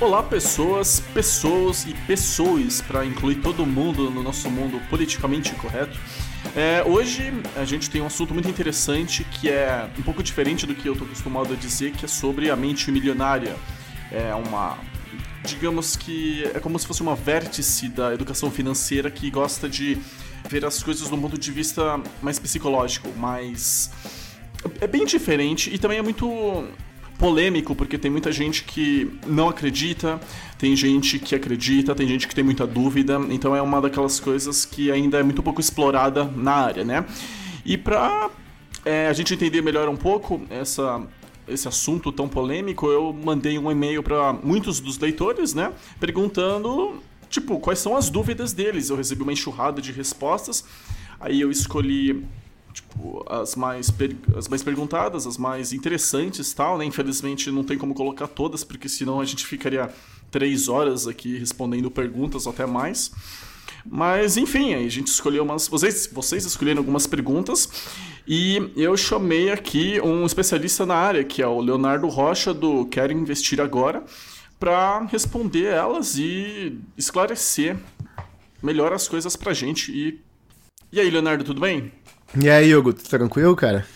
Olá, pessoas, pessoas e pessoas, para incluir todo mundo no nosso mundo politicamente correto. É, hoje a gente tem um assunto muito interessante que é um pouco diferente do que eu estou acostumado a dizer, que é sobre a mente milionária. É uma. Digamos que é como se fosse uma vértice da educação financeira que gosta de ver as coisas do ponto de vista mais psicológico, mais. É bem diferente e também é muito polêmico, porque tem muita gente que não acredita, tem gente que acredita, tem gente que tem muita dúvida, então é uma daquelas coisas que ainda é muito pouco explorada na área, né? E pra é, a gente entender melhor um pouco essa, esse assunto tão polêmico, eu mandei um e-mail para muitos dos leitores, né? Perguntando, tipo, quais são as dúvidas deles. Eu recebi uma enxurrada de respostas, aí eu escolhi tipo, as mais, as mais perguntadas, as mais interessantes tal, né? Infelizmente não tem como colocar todas, porque senão a gente ficaria três horas aqui respondendo perguntas ou até mais. Mas enfim, a gente escolheu umas. Vocês, vocês escolheram algumas perguntas e eu chamei aqui um especialista na área, que é o Leonardo Rocha, do Quero Investir Agora, para responder elas e esclarecer melhor as coisas pra gente. E, e aí, Leonardo, tudo bem? E aí, Hugo, tudo tranquilo, cara?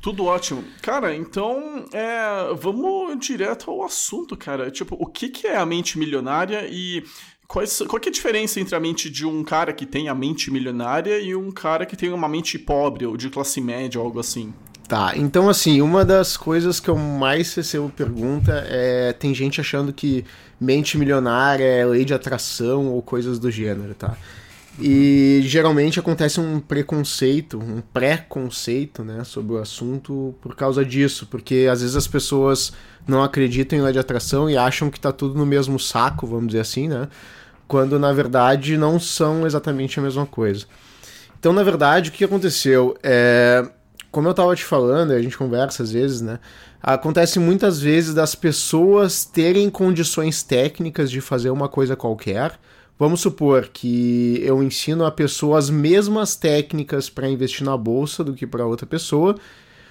Tudo ótimo. Cara, então, é, vamos direto ao assunto, cara. Tipo, o que, que é a mente milionária e quais, qual que é a diferença entre a mente de um cara que tem a mente milionária e um cara que tem uma mente pobre ou de classe média ou algo assim? Tá, então assim, uma das coisas que eu mais recebo pergunta é tem gente achando que mente milionária é lei de atração ou coisas do gênero, tá? E geralmente acontece um preconceito, um pré-conceito, né, sobre o assunto por causa disso, porque às vezes as pessoas não acreditam em lei de atração e acham que tá tudo no mesmo saco, vamos dizer assim, né? Quando na verdade não são exatamente a mesma coisa. Então, na verdade, o que aconteceu? É, como eu estava te falando, a gente conversa às vezes, né? Acontece muitas vezes das pessoas terem condições técnicas de fazer uma coisa qualquer, Vamos supor que eu ensino a pessoa as mesmas técnicas para investir na bolsa do que para outra pessoa,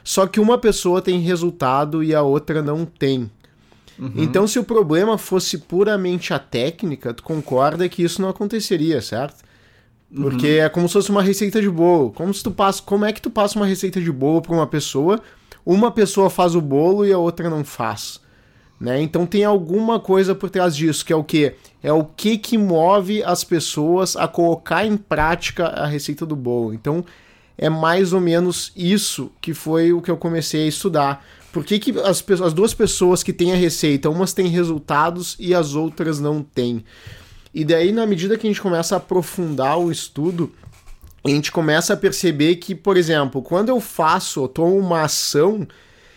só que uma pessoa tem resultado e a outra não tem. Uhum. Então, se o problema fosse puramente a técnica, tu concorda que isso não aconteceria, certo? Porque uhum. é como se fosse uma receita de bolo. Como se tu passa, como é que tu passa uma receita de bolo para uma pessoa? Uma pessoa faz o bolo e a outra não faz. Né? Então tem alguma coisa por trás disso, que é o que? É o que que move as pessoas a colocar em prática a receita do bolo. Então é mais ou menos isso que foi o que eu comecei a estudar. Por que, que as, as duas pessoas que têm a receita, umas têm resultados e as outras não têm? E daí, na medida que a gente começa a aprofundar o estudo, a gente começa a perceber que, por exemplo, quando eu faço, eu tomo uma ação,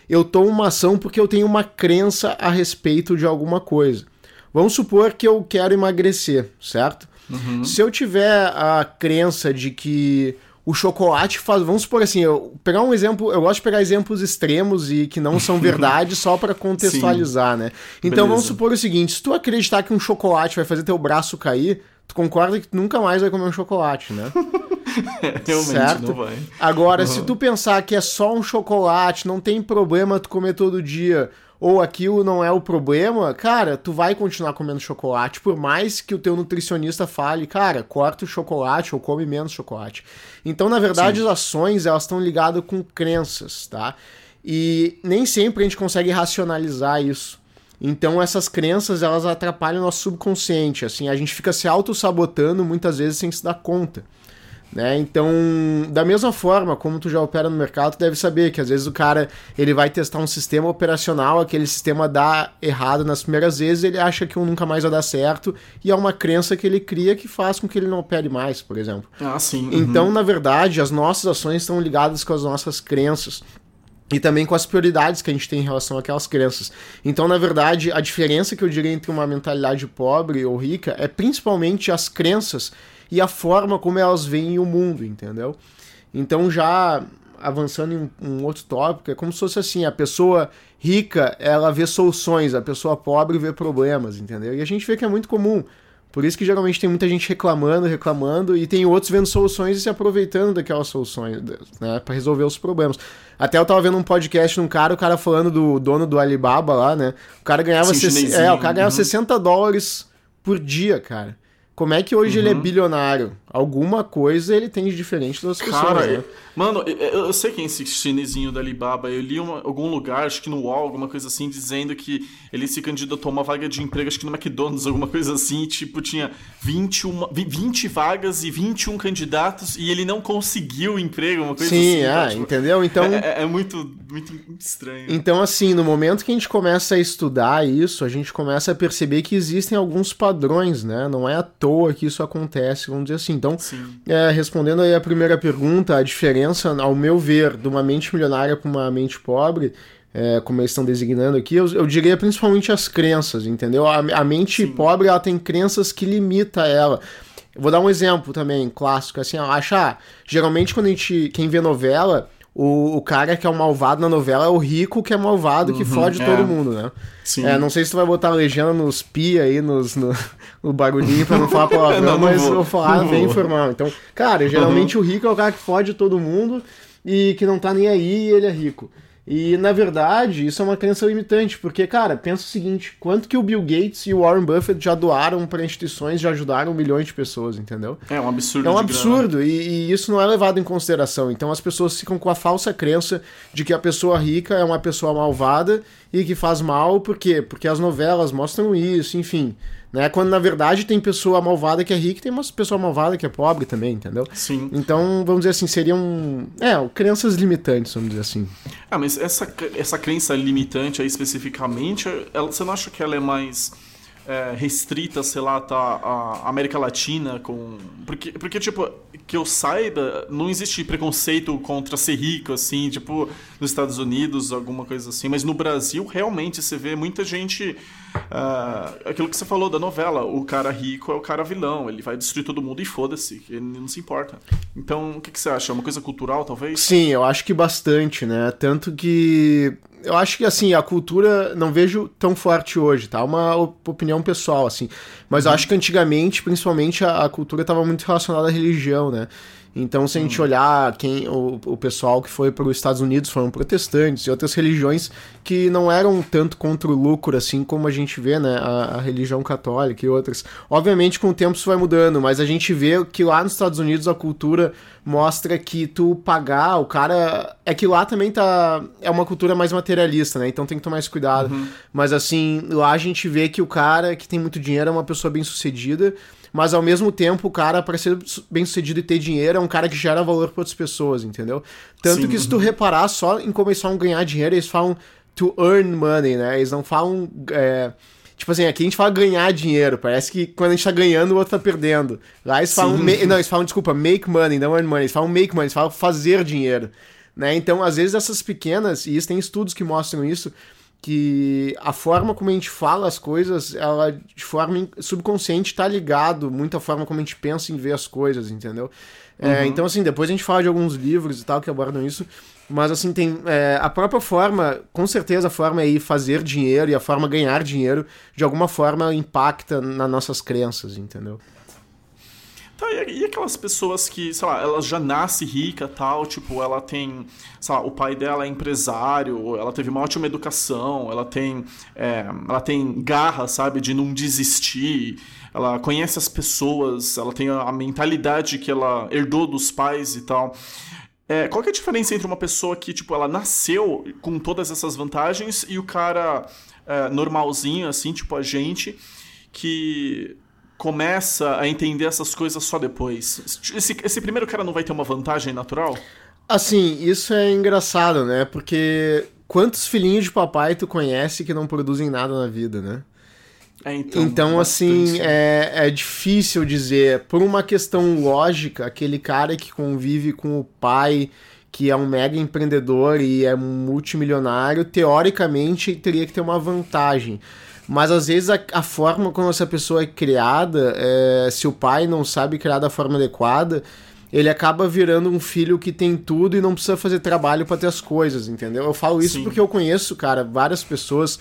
eu tomo uma ação porque eu tenho uma crença a respeito de alguma coisa. Vamos supor que eu quero emagrecer, certo? Uhum. Se eu tiver a crença de que o chocolate faz. Vamos supor assim, eu pegar um exemplo. Eu gosto de pegar exemplos extremos e que não são verdade só para contextualizar, Sim. né? Então Beleza. vamos supor o seguinte: se tu acreditar que um chocolate vai fazer teu braço cair, tu concorda que tu nunca mais vai comer um chocolate, né? é, realmente, certo? não vai. Agora, uhum. se tu pensar que é só um chocolate, não tem problema tu comer todo dia, ou aquilo não é o problema, cara, tu vai continuar comendo chocolate, por mais que o teu nutricionista fale, cara, corta o chocolate ou come menos chocolate. Então, na verdade, Sim. as ações, elas estão ligadas com crenças, tá? E nem sempre a gente consegue racionalizar isso. Então essas crenças elas atrapalham o nosso subconsciente, assim, a gente fica se auto-sabotando muitas vezes sem se dar conta. Né? Então, da mesma forma como tu já opera no mercado, tu deve saber que às vezes o cara ele vai testar um sistema operacional, aquele sistema dá errado nas primeiras vezes, ele acha que um nunca mais vai dar certo, e é uma crença que ele cria que faz com que ele não opere mais, por exemplo. Ah, sim. Então, uhum. na verdade, as nossas ações estão ligadas com as nossas crenças e também com as prioridades que a gente tem em relação àquelas crenças. Então, na verdade, a diferença que eu diria entre uma mentalidade pobre ou rica é principalmente as crenças e a forma como elas veem o mundo, entendeu? Então, já avançando em um outro tópico, é como se fosse assim, a pessoa rica, ela vê soluções, a pessoa pobre vê problemas, entendeu? E a gente vê que é muito comum. Por isso que geralmente tem muita gente reclamando, reclamando, e tem outros vendo soluções e se aproveitando daquelas soluções, né, para resolver os problemas. Até eu tava vendo um podcast num cara, o cara falando do dono do Alibaba lá, né? O cara ganhava, Sim, é, o cara ganhava uhum. 60 dólares por dia, cara. Como é que hoje uhum. ele é uhum. bilionário? Alguma coisa ele tem de diferente das pessoas, Cara, né? Mano, eu, eu, sei quem é esse chinesinho da Alibaba. Eu li uma, algum lugar, acho que no UOL, alguma coisa assim, dizendo que ele se candidatou a uma vaga de emprego, acho que no McDonald's, alguma coisa assim. E, tipo, tinha 21, 20 vagas e 21 candidatos e ele não conseguiu o emprego, uma coisa Sim, assim. Sim, tá? tipo, entendeu? Então... É, é, é, muito, muito, muito estranho. Então, assim, no momento que a gente começa a estudar isso, a gente começa a perceber que existem alguns padrões, né? Não é à toa que isso acontece, vamos dizer assim. Então, é, respondendo aí a primeira pergunta, a diferença, ao meu ver, de uma mente milionária para uma mente pobre, é, como eles estão designando aqui, eu, eu, diria principalmente as crenças, entendeu? A, a mente Sim. pobre, ela tem crenças que limita ela. Eu vou dar um exemplo também, clássico, assim, achar, ah, geralmente quando a gente, quem vê novela, o, o cara que é o malvado na novela é o rico que é malvado, que uhum, fode é. todo mundo, né? Sim. É, não sei se tu vai botar a legenda nos pi aí, nos, no, no barulhinho pra não falar palavrão, não, não mas vou, vou falar bem informal. Então, cara, geralmente uhum. o rico é o cara que fode todo mundo e que não tá nem aí e ele é rico. E, na verdade, isso é uma crença limitante, porque, cara, pensa o seguinte, quanto que o Bill Gates e o Warren Buffett já doaram para instituições, já ajudaram milhões de pessoas, entendeu? É um absurdo. É um absurdo, e, e, isso não é levado em consideração. Então as pessoas ficam com a falsa crença de que a pessoa rica é uma pessoa malvada e que faz mal, por quê? Porque as novelas mostram isso, enfim. Né? Quando na verdade tem pessoa malvada que é rica e tem uma pessoa malvada que é pobre também, entendeu? Sim. Então, vamos dizer assim, seriam. É, crenças limitantes, vamos dizer assim. Ah, mas essa, essa crença limitante aí especificamente, ela, você não acha que ela é mais. É, restrita, sei lá, tá a América Latina com. Porque, porque, tipo, que eu saiba, não existe preconceito contra ser rico, assim, tipo, nos Estados Unidos, alguma coisa assim, mas no Brasil, realmente, você vê muita gente Uh, aquilo que você falou da novela, o cara rico é o cara vilão, ele vai destruir todo mundo e foda-se, ele não se importa. Então, o que, que, você acha? É uma coisa cultural, talvez? Sim, eu acho que bastante, né? Tanto que. Eu acho que, assim, a cultura não vejo tão forte hoje, tá? Uma opinião pessoal, assim. Mas uhum. eu acho que antigamente, principalmente, a, a cultura estava muito relacionada à religião, né? Então, se a gente hum. olhar quem o, o pessoal que foi para os Estados Unidos foram protestantes e outras religiões que não eram tanto contra o lucro assim como a gente vê, né, a, a, religião católica e outras. Obviamente, com o tempo isso vai mudando, mas a gente vê que lá nos Estados Unidos a cultura mostra que tu pagar, o cara é que lá também tá é uma cultura mais materialista, né? Então tem que tomar esse cuidado. Uhum. Mas assim, lá a gente vê que o cara que tem muito dinheiro é uma pessoa bem-sucedida mas ao mesmo tempo o cara, para ser bem sucedido e ter dinheiro, é um cara que gera valor para outras pessoas, entendeu? Tanto Sim. que se tu reparar só em como eles falam ganhar dinheiro, eles falam to earn money, né? Eles não falam. É... Tipo assim, aqui a gente fala ganhar dinheiro. Parece que quando a gente tá ganhando, o outro tá perdendo. Lá eles falam. Não, eles falam, desculpa, make money, não earn money. Eles falam make money, eles falam fazer dinheiro. Né? Então, às vezes, essas pequenas, e isso tem estudos que mostram isso, que a forma como a gente fala as coisas, ela de forma subconsciente está ligado muito à forma como a gente pensa em ver as coisas, entendeu? É, uhum. É, então, assim, depois a gente fala de alguns livros e tal que abordam isso, mas, assim, tem é, a própria forma, com certeza a forma aí fazer dinheiro e a forma ganhar dinheiro, de alguma forma impacta nas nossas crenças, entendeu? Tá, e aquelas pessoas que, sei lá, ela já nasce rica tal, tipo, ela tem, sei lá, o pai dela é empresário, ela teve uma ótima educação, ela tem, é, ela tem garra, sabe, de não desistir, ela conhece as pessoas, ela tem a mentalidade que ela herdou dos pais e tal. É, qual que é a diferença entre uma pessoa que, tipo, ela nasceu com todas essas vantagens e o cara é, normalzinho, assim, tipo a gente, que começa a entender essas coisas só depois? Esse, esse primeiro cara não vai ter uma vantagem natural? Assim, isso é engraçado, né? Porque quantos filhinhos de papai tu conhece que não produzem nada na vida, né? É, então, então assim, é, é difícil dizer. Por uma questão lógica, aquele cara que convive com o pai, que é um mega empreendedor e é multimilionário, teoricamente teria que ter uma vantagem. Mas às vezes a, a forma como essa pessoa é criada, é, se o pai não sabe criar da forma adequada, ele acaba virando um filho que tem tudo e não precisa fazer trabalho para ter as coisas, entendeu? Eu falo isso Sim. porque eu conheço, cara, várias pessoas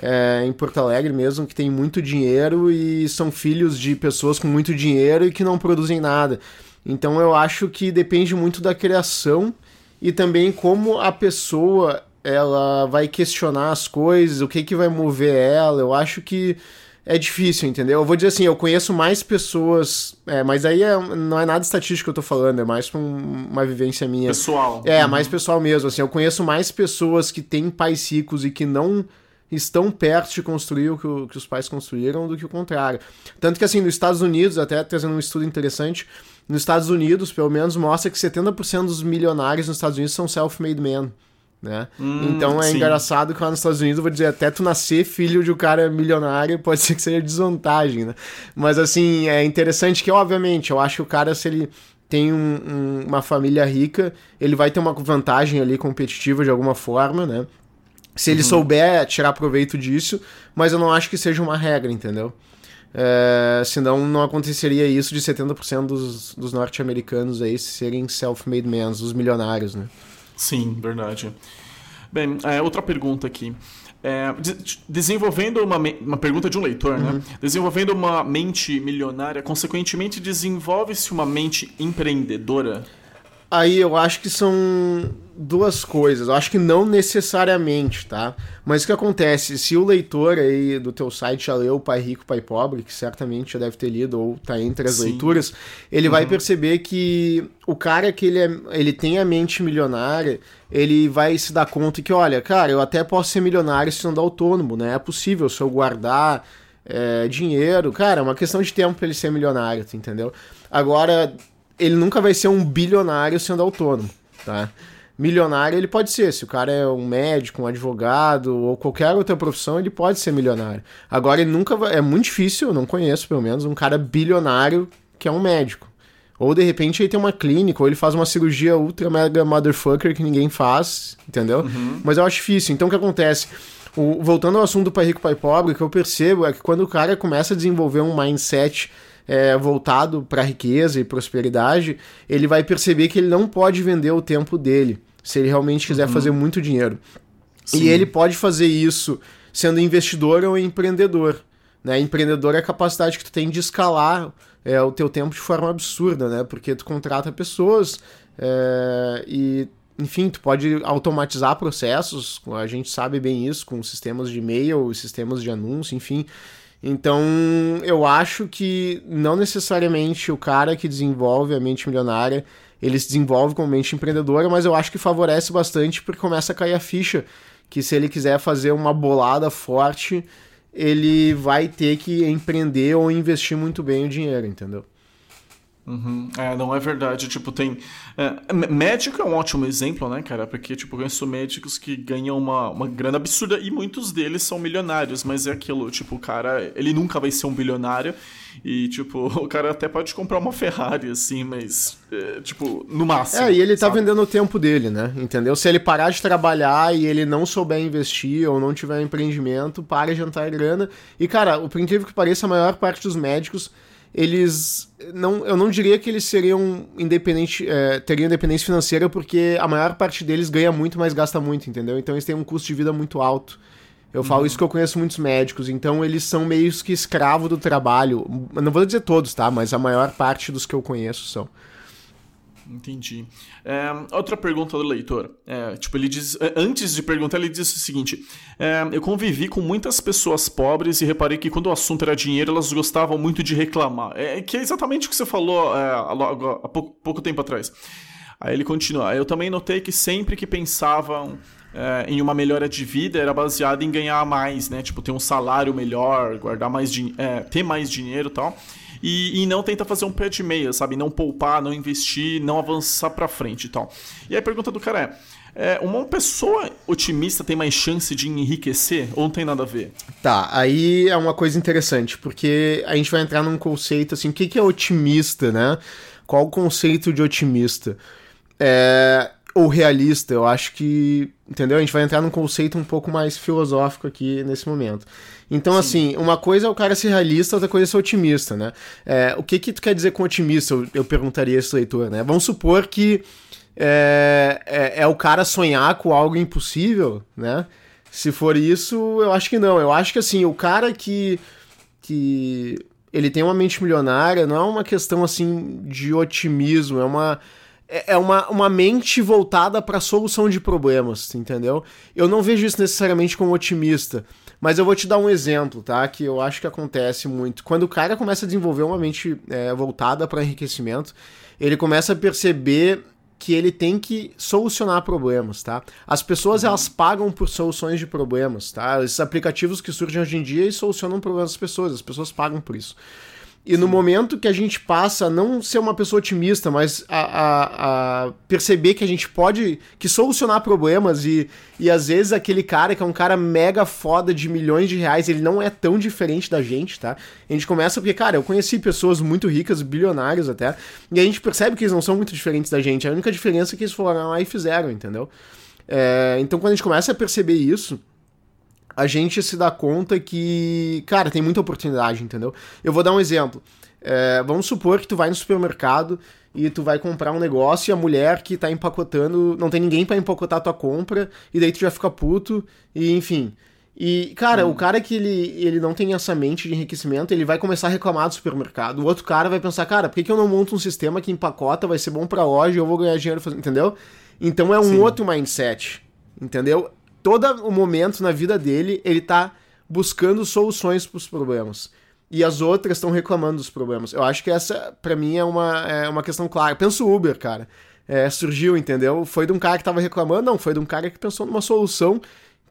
é, em Porto Alegre mesmo, que tem muito dinheiro e são filhos de pessoas com muito dinheiro e que não produzem nada. Então eu acho que depende muito da criação e também como a pessoa ela vai questionar as coisas, o que que vai mover ela. Eu acho que é difícil, entendeu? Eu vou dizer assim, eu conheço mais pessoas, é, mas aí é, não é nada estatístico que eu tô falando, é mais um, uma vivência minha. Pessoal. É, uhum. mais pessoal mesmo, assim, eu conheço mais pessoas que têm pais ricos e que não estão perto de construir o que, o que, os pais construíram do que o contrário. Tanto que, assim, nos Estados Unidos, até trazendo um estudo interessante, nos Estados Unidos, pelo menos, mostra que 70% dos milionários nos Estados Unidos são self-made men. Né? Hum, então é sim. engraçado que lá nos Estados Unidos, eu vou dizer, até tu nascer filho de um cara milionário, pode ser que seja desvantagem, né? Mas assim, é interessante que, obviamente, eu acho que o cara, se ele tem um, um, uma família rica, ele vai ter uma vantagem ali competitiva de alguma forma, né? Se ele uhum. souber tirar proveito disso, mas eu não acho que seja uma regra, entendeu? É, senão não aconteceria isso de 70% dos, dos norte-americanos aí serem self-made men, os milionários, né? Sim, verdade. Bem, é, outra pergunta aqui. É, desenvolvendo uma, uma pergunta de um leitor, né? uhum. né? Desenvolvendo uma mente milionária, consequentemente, desenvolve-se uma mente empreendedora? Aí eu acho que são duas coisas. Eu acho que não necessariamente, tá? Mas o que acontece? Se o leitor aí do teu site já leu Pai Rico, Pai Pobre, que certamente já deve ter lido ou tá entre as Sim. leituras, ele uhum. vai perceber que o cara que ele, é, ele tem a mente milionária, ele vai se dar conta que, olha, cara, eu até posso ser milionário sendo autônomo, né? É possível se eu guardar é, dinheiro. Cara, é uma questão de tempo pra ele ser milionário, entendeu? Agora, ele nunca vai ser um bilionário sendo autônomo, tá? Milionário ele pode ser, se o cara é um médico, um advogado ou qualquer outra profissão, ele pode ser milionário. Agora ele nunca vai, é muito difícil, eu não conheço pelo menos, um cara bilionário que é um médico. Ou de repente ele tem uma clínica, ou ele faz uma cirurgia ultra mega motherfucker que ninguém faz, entendeu? Uhum. Mas eu acho difícil. Então o que acontece? O, voltando ao assunto do pai rico, pai pobre, o que eu percebo é que quando o cara começa a desenvolver um mindset é, voltado para riqueza e prosperidade, ele vai perceber que ele não pode vender o tempo dele, se ele realmente quiser uhum. fazer muito dinheiro. Sim. E ele pode fazer isso sendo investidor ou empreendedor. Né? Empreendedor é a capacidade que tu tem de escalar é, o teu tempo de forma absurda, né? Porque tu contrata pessoas é, e enfim, tu pode automatizar processos, a gente sabe bem isso, com sistemas de e-mail, sistemas de anúncio, enfim. Então, eu acho que não necessariamente o cara que desenvolve a mente milionária, ele se desenvolve como mente empreendedora, mas eu acho que favorece bastante porque começa a cair a ficha que se ele quiser fazer uma bolada forte, ele vai ter que empreender ou investir muito bem o dinheiro, entendeu? Uhum. É, não é verdade. Tipo, tem. É, médico é um ótimo exemplo, né, cara? Porque, tipo, eu conheço médicos que ganham uma, uma grana absurda e muitos deles são milionários, mas é aquilo, tipo, o cara, ele nunca vai ser um bilionário e, tipo, o cara até pode comprar uma Ferrari, assim, mas, é, tipo, no máximo. É, e ele tá sabe? tá vendendo o tempo dele, né? Entendeu? Se ele parar de trabalhar e ele não souber investir ou não tiver empreendimento, para de entrar grana. E, cara, o por incrível que pareça, a maior parte dos médicos eles não eu não diria que eles seriam independente é, teriam independência financeira porque a maior parte deles ganha muito mas gasta muito entendeu? Então eles têm um custo de vida muito alto. Eu falo uhum. isso que eu conheço muitos médicos. Então eles são meio que escravo do trabalho. Não vou dizer todos tá? Mas a maior parte dos que eu conheço são Entendi. É, outra pergunta do leitor. É, tipo, ele diz. É, antes de perguntar, ele disse o seguinte: é, Eu convivi com muitas pessoas pobres e reparei que quando o assunto era dinheiro, elas gostavam muito de reclamar. É, que é exatamente o que você falou é, há, pouco, pouco tempo atrás. Aí ele continua. Eu também notei que sempre que pensavam é, em uma melhora de vida era baseado em ganhar mais, né? Tipo, ter um salário melhor, guardar mais é, ter mais dinheiro e tal e, e não tenta fazer um pé de meia, sabe? Não poupar, não investir, não avançar para frente e tal. E aí a pergunta do cara é, é, uma pessoa otimista tem mais chance de enriquecer ou não tem nada a ver? Tá, aí é uma coisa interessante, porque a gente vai entrar num conceito assim, o que, que é otimista, né? Qual o conceito de otimista? É, ou realista, eu acho que, entendeu? A gente vai entrar num conceito um pouco mais filosófico aqui nesse momento. Então, Sim. assim, uma coisa é o cara ser realista, outra coisa é ser otimista, né? É, o que que tu quer dizer com otimista? Eu, eu perguntaria a esse leitor, né? Vamos supor que é, é, é, o cara sonhar com algo impossível, né? Se for isso, eu acho que não. Eu acho que assim, o cara que. que ele tem uma mente milionária, não é uma questão assim de otimismo, é uma é, é uma, uma mente voltada para solução de problemas, entendeu? Eu não vejo isso necessariamente como otimista, mas eu vou te dar um exemplo, tá? Que eu acho que acontece muito. Quando o cara começa a desenvolver uma mente é, voltada para enriquecimento, ele começa a perceber que ele tem que solucionar problemas, tá? As pessoas elas pagam por soluções de problemas, tá? Esses aplicativos que surgem hoje em dia e solucionam problemas das pessoas, as pessoas pagam por isso. E Sim. no momento que a gente passa a não ser uma pessoa otimista, mas a, a, a, perceber que a gente pode que solucionar problemas e, e às vezes aquele cara que é um cara mega foda de milhões de reais, ele não é tão diferente da gente, tá? A gente começa porque, cara, eu conheci pessoas muito ricas, bilionários até, e a gente percebe que eles não são muito diferentes da gente. A única diferença é que eles foram lá e fizeram, entendeu? É, então quando a gente começa a perceber isso a gente se dá conta que, cara, tem muita oportunidade, entendeu? Eu vou dar um exemplo. É, vamos supor que tu vai no supermercado e tu vai comprar um negócio e a mulher que tá empacotando, não tem ninguém para empacotar a tua compra, e daí tu já fica puto, e enfim. E, cara, hum. o cara que ele, ele não tem essa mente de enriquecimento, ele vai começar a reclamar do supermercado. O outro cara vai pensar, cara, por que, que eu não monto um sistema que empacota, vai ser bom pra loja eu vou ganhar dinheiro fazendo, entendeu? Então é um Sim. outro mindset, entendeu? Todo o momento na vida dele, ele tá buscando soluções para os problemas. E as outras estão reclamando dos problemas. Eu acho que essa, para mim, é uma, é uma questão clara. Pensa Uber, cara. É, surgiu, entendeu? Foi de um cara que tava reclamando? Não, foi de um cara que pensou numa solução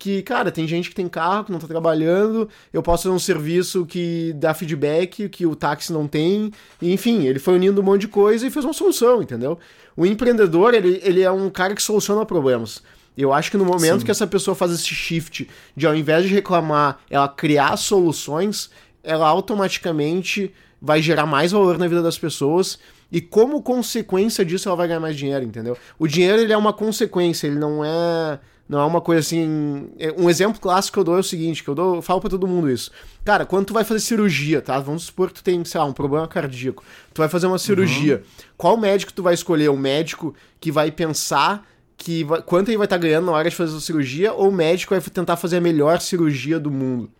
que, cara, tem gente que tem carro, que não tá trabalhando, eu posso fazer um serviço que dá feedback, que o táxi não tem, e, enfim, ele foi unindo um monte de coisa e fez uma solução, entendeu? O empreendedor, ele, ele é um cara que soluciona problemas. Eu acho que no momento Sim. que essa pessoa faz esse shift de ao invés de reclamar, ela criar soluções, ela automaticamente vai gerar mais valor na vida das pessoas e como consequência disso ela vai ganhar mais dinheiro, entendeu? O dinheiro ele é uma consequência, ele não é não é uma coisa assim. É, um exemplo clássico que eu dou é o seguinte: que eu, dou, eu falo pra todo mundo isso. Cara, quando tu vai fazer cirurgia, tá? Vamos supor que tu tem, sei lá, um problema cardíaco. Tu vai fazer uma cirurgia. Uhum. Qual médico tu vai escolher? Um médico que vai pensar que vai, quanto ele vai estar tá ganhando na hora de fazer a cirurgia, ou o médico vai tentar fazer a melhor cirurgia do mundo.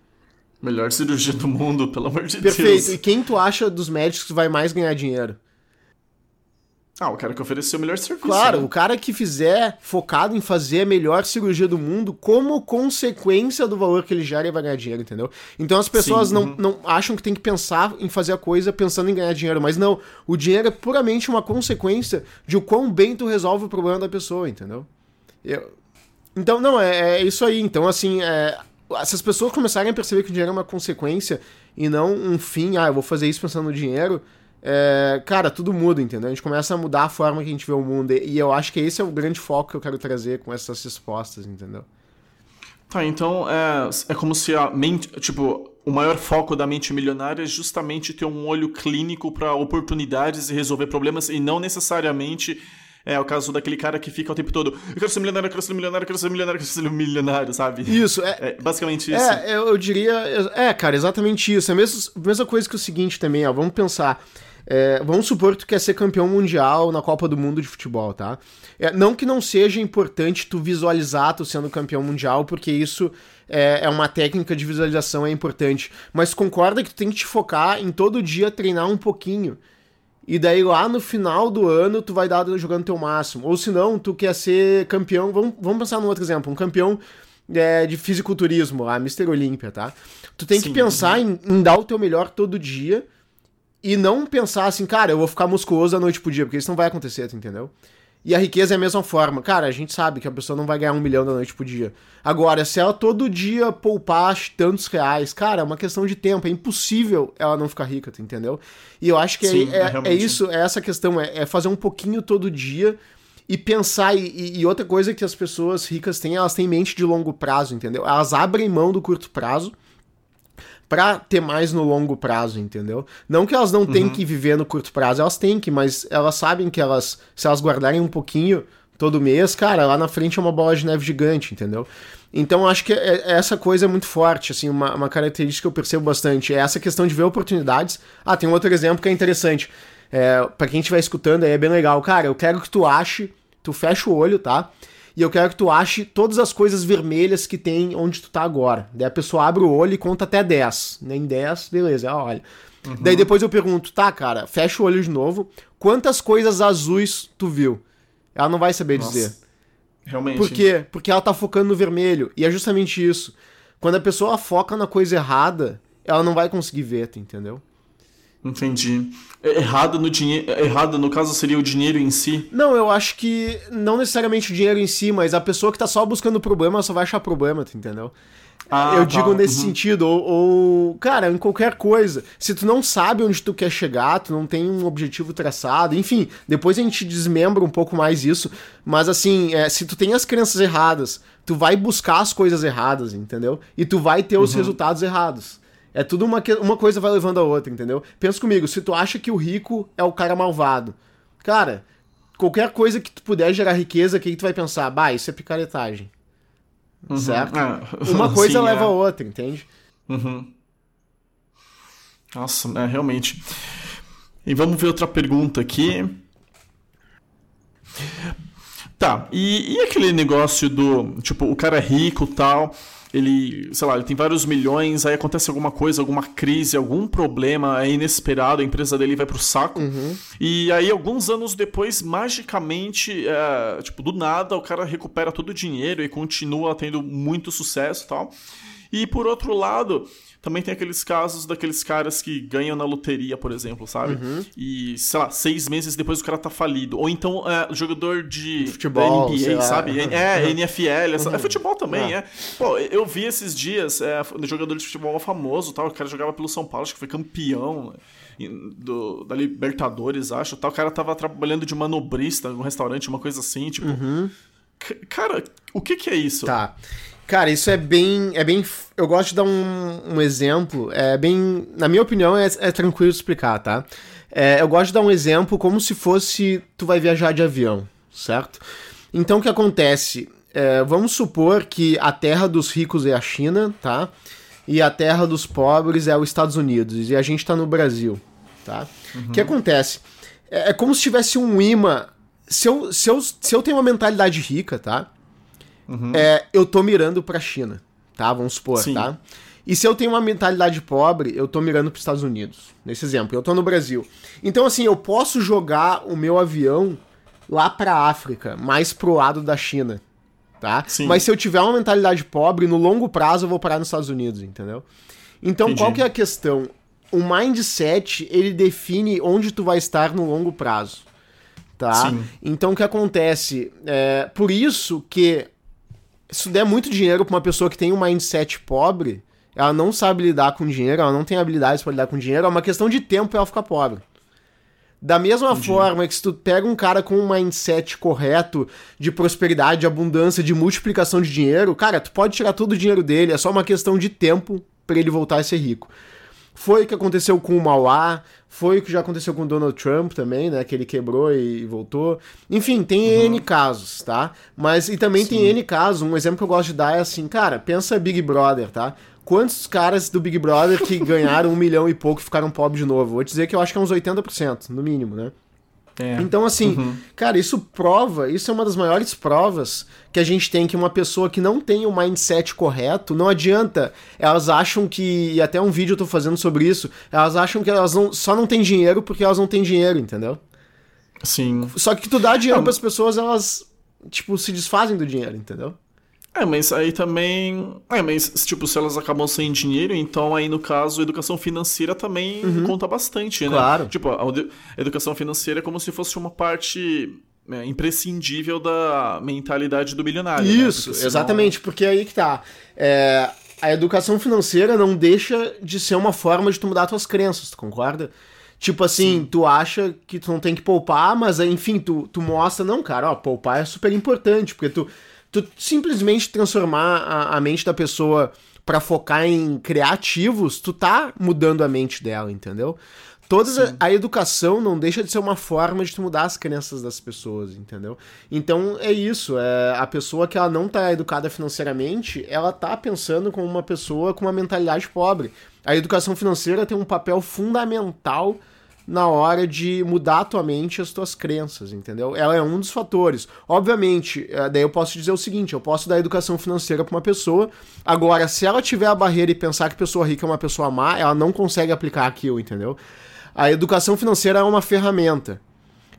Melhor cirurgia do mundo, pelo amor de Perfeito. Deus. Perfeito. E quem tu acha dos médicos que vai mais ganhar dinheiro? Ah, o cara que ofereceu o melhor serviço. Claro, né? o cara que fizer focado em fazer a melhor cirurgia do mundo, como consequência do valor que ele gera, ele vai ganhar dinheiro, entendeu? Então as pessoas Sim, não, uhum. não acham que tem que pensar em fazer a coisa pensando em ganhar dinheiro, mas não. O dinheiro é puramente uma consequência de o quão bem tu resolve o problema da pessoa, entendeu? Eu... Então, não, é, é, isso aí. Então, assim, é, se as pessoas começarem a perceber que o dinheiro é uma consequência e não um fim, ah, eu vou fazer isso pensando no dinheiro é, cara, tudo muda, entendeu? A gente começa a mudar a forma que a gente vê o mundo. E eu acho que esse é o grande foco que eu quero trazer com essas respostas, entendeu? Tá, então é, é como se a mente. Tipo, o maior foco da mente milionária é justamente ter um olho clínico para oportunidades e resolver problemas e não necessariamente. É o caso daquele cara que fica o tempo todo, eu quero ser milionário, eu quero ser milionário, eu quero ser milionário, eu quero ser milionário, sabe? Isso, é. é basicamente isso. É, eu, eu diria. É, cara, exatamente isso. É a mesma, mesma coisa que o seguinte também, ó. Vamos pensar. É, vamos supor que tu quer ser campeão mundial na Copa do Mundo de futebol, tá? É, não que não seja importante tu visualizar tu sendo campeão mundial, porque isso é, é, uma técnica de visualização, é importante. Mas concorda que tu tem que te focar em todo dia treinar um pouquinho. E daí lá no final do ano tu vai dar jogando teu máximo. Ou se não, tu quer ser campeão. Vamos, vamos pensar num outro exemplo. Um campeão é, de fisiculturismo lá, Mr. Olímpia, tá? Tu tem Sim. que pensar em, em dar o teu melhor todo dia e não pensar assim, cara, eu vou ficar musculoso da noite pro dia, porque isso não vai acontecer, tu entendeu? E a riqueza é a mesma forma. Cara, a gente sabe que a pessoa não vai ganhar um milhão da noite pro dia. Agora, se ela todo dia poupar tantos reais, cara, é uma questão de tempo. É impossível ela não ficar rica, tu entendeu? E eu acho que Sim, é, é, é, isso, é essa questão, é, é, fazer um pouquinho todo dia e pensar. E, e outra coisa que as pessoas ricas têm, elas têm mente de longo prazo, entendeu? Elas abrem mão do curto prazo para ter mais no longo prazo, entendeu? Não que elas não uhum. tenham que viver no curto prazo, elas têm que, mas elas sabem que elas, se elas guardarem um pouquinho todo mês, cara, lá na frente é uma bola de neve gigante, entendeu? Então acho que é, é, essa coisa é muito forte, assim, uma, uma característica que eu percebo bastante, é essa questão de ver oportunidades. Ah, tem um outro exemplo que é interessante. É, para quem estiver escutando aí é bem legal. Cara, eu quero que tu ache, tu fecha o olho, tá? E eu quero que tu ache todas as coisas vermelhas que tem onde tu tá agora. Daí a pessoa abre o olho e conta até 10. Nem 10, beleza, ela olha. Uhum. Daí depois eu pergunto, tá, cara, fecha o olho de novo. Quantas coisas azuis tu viu? Ela não vai saber Nossa, dizer. Realmente. Por quê? Porque ela tá focando no vermelho. E é justamente isso. Quando a pessoa foca na coisa errada, ela não vai conseguir ver, tu entendeu? Entendi. É errado no dinheiro. É errado, no caso, seria o dinheiro em si? Não, eu acho que não necessariamente o dinheiro em si, mas a pessoa que tá só buscando problema só vai achar problema, tu entendeu? Ah, eu tá. digo nesse uhum. sentido, ou, ou, cara, em qualquer coisa. Se tu não sabe onde tu quer chegar, tu não tem um objetivo traçado, enfim, depois a gente desmembra um pouco mais isso, mas assim, é, se tu tem as crenças erradas, tu vai buscar as coisas erradas, entendeu? E tu vai ter os uhum. resultados errados. É tudo uma, uma coisa vai levando a outra, entendeu? Pensa comigo, se tu acha que o rico é o cara malvado, cara, qualquer coisa que tu puder gerar riqueza, que, que tu vai pensar? Bah, isso é picaretagem. Uhum. Certo? É. Uma coisa Sim, leva é. a outra, entende? Uhum. Nossa, é, realmente. E vamos ver outra pergunta aqui. Tá, e, e aquele negócio do, tipo, o cara é rico tal ele, sei lá, ele tem vários milhões, aí acontece alguma coisa, alguma crise, algum problema, é inesperado, a empresa dele vai pro saco. Uhum. E aí, alguns anos depois, magicamente, é, tipo, do nada, o cara recupera todo o dinheiro e continua tendo muito sucesso e tal. E por outro lado, também tem aqueles casos daqueles caras que ganham na loteria, por exemplo, sabe? Uhum. E, sei lá, seis meses depois o cara tá falido. Ou então é, jogador de futebol, NBA, sabe? É, NFL, essa, uhum. é futebol também, é. é. Pô, eu vi esses dias é, jogador de futebol famoso tal, o cara jogava pelo São Paulo, acho que foi campeão do, da Libertadores, acho. Tal. O cara tava trabalhando de manobrista num restaurante, uma coisa assim, tipo. Uhum. Cara, o que que é isso? Tá. Cara, isso é bem. É bem. Eu gosto de dar um, um exemplo. É bem. Na minha opinião, é, é tranquilo de explicar, tá? É, eu gosto de dar um exemplo como se fosse. Tu vai viajar de avião, certo? Então o que acontece? É, vamos supor que a terra dos ricos é a China, tá? E a terra dos pobres é os Estados Unidos. E a gente tá no Brasil, tá? Uhum. O que acontece? É, é como se tivesse um imã. Se eu, se, eu, se eu tenho uma mentalidade rica, tá? Uhum. é, eu tô mirando pra China, tá? Vamos supor, Sim. tá? E se eu tenho uma mentalidade pobre, eu tô mirando pros Estados Unidos. Nesse exemplo, eu tô no Brasil. Então, assim, eu posso jogar o meu avião lá pra África, mais pro lado da China, tá? Sim. Mas se eu tiver uma mentalidade pobre, no longo prazo eu vou parar nos Estados Unidos, entendeu? Então, Entendi. qual que é a questão? O mindset, ele define onde tu vai estar no longo prazo, tá? Sim. Então, o que acontece? É, por isso que se der muito dinheiro pra uma pessoa que tem um mindset pobre, ela não sabe lidar com dinheiro, ela não tem habilidades para lidar com dinheiro, é uma questão de tempo ela ficar pobre. Da mesma Entendi. forma que se tu pega um cara com um mindset correto de prosperidade, de abundância, de multiplicação de dinheiro, cara, tu pode tirar todo o dinheiro dele, é só uma questão de tempo para ele voltar a ser rico. Foi o que aconteceu com o Mauá, foi o que já aconteceu com o Donald Trump também, né? Que ele quebrou e voltou. Enfim, tem uhum. N casos, tá? Mas e também Sim. tem N casos. Um exemplo que eu gosto de dar é assim, cara, pensa Big Brother, tá? Quantos caras do Big Brother que ganharam um milhão e pouco ficaram pobres de novo? Vou te dizer que eu acho que é uns 80%, no mínimo, né? É. Então, assim, uhum. cara, isso prova, isso é uma das maiores provas que a gente tem que uma pessoa que não tem o mindset correto, não adianta. Elas acham que, e até um vídeo eu tô fazendo sobre isso, elas acham que elas não, só não têm dinheiro porque elas não têm dinheiro, entendeu? Sim. Só que tu dá dinheiro para as pessoas, elas, tipo, se desfazem do dinheiro, entendeu? É, mas aí também. É, mas tipo, se elas acabam sem dinheiro, então aí no caso, a educação financeira também uhum. conta bastante, né? Claro. Tipo, a educação financeira é como se fosse uma parte é, imprescindível da mentalidade do bilionário. Né? Isso, né? porque senão... exatamente, porque aí que tá. É, a educação financeira não deixa de ser uma forma de tu mudar tuas crenças, tu concorda? Tipo assim, Sim. tu acha que tu não tem que poupar, mas enfim, tu, tu mostra, não, cara, ó, poupar é super importante, porque tu tu simplesmente transformar a, a mente da pessoa para focar em criativos, tu tá mudando a mente dela, entendeu? Toda a, a, educação não deixa de ser uma forma de tu mudar as crenças das pessoas, entendeu? Então é isso, é, a pessoa que ela não tá educada financeiramente, ela tá pensando como uma pessoa com uma mentalidade pobre. A educação financeira tem um papel fundamental na hora de mudar a tua mente as tuas crenças, entendeu? Ela é um dos fatores. Obviamente, eh, daí eu posso dizer o seguinte, eu posso dar educação financeira para uma pessoa, agora se ela tiver a barreira e pensar que pessoa rica é uma pessoa má, ela não consegue aplicar aquilo, entendeu? A educação financeira é uma ferramenta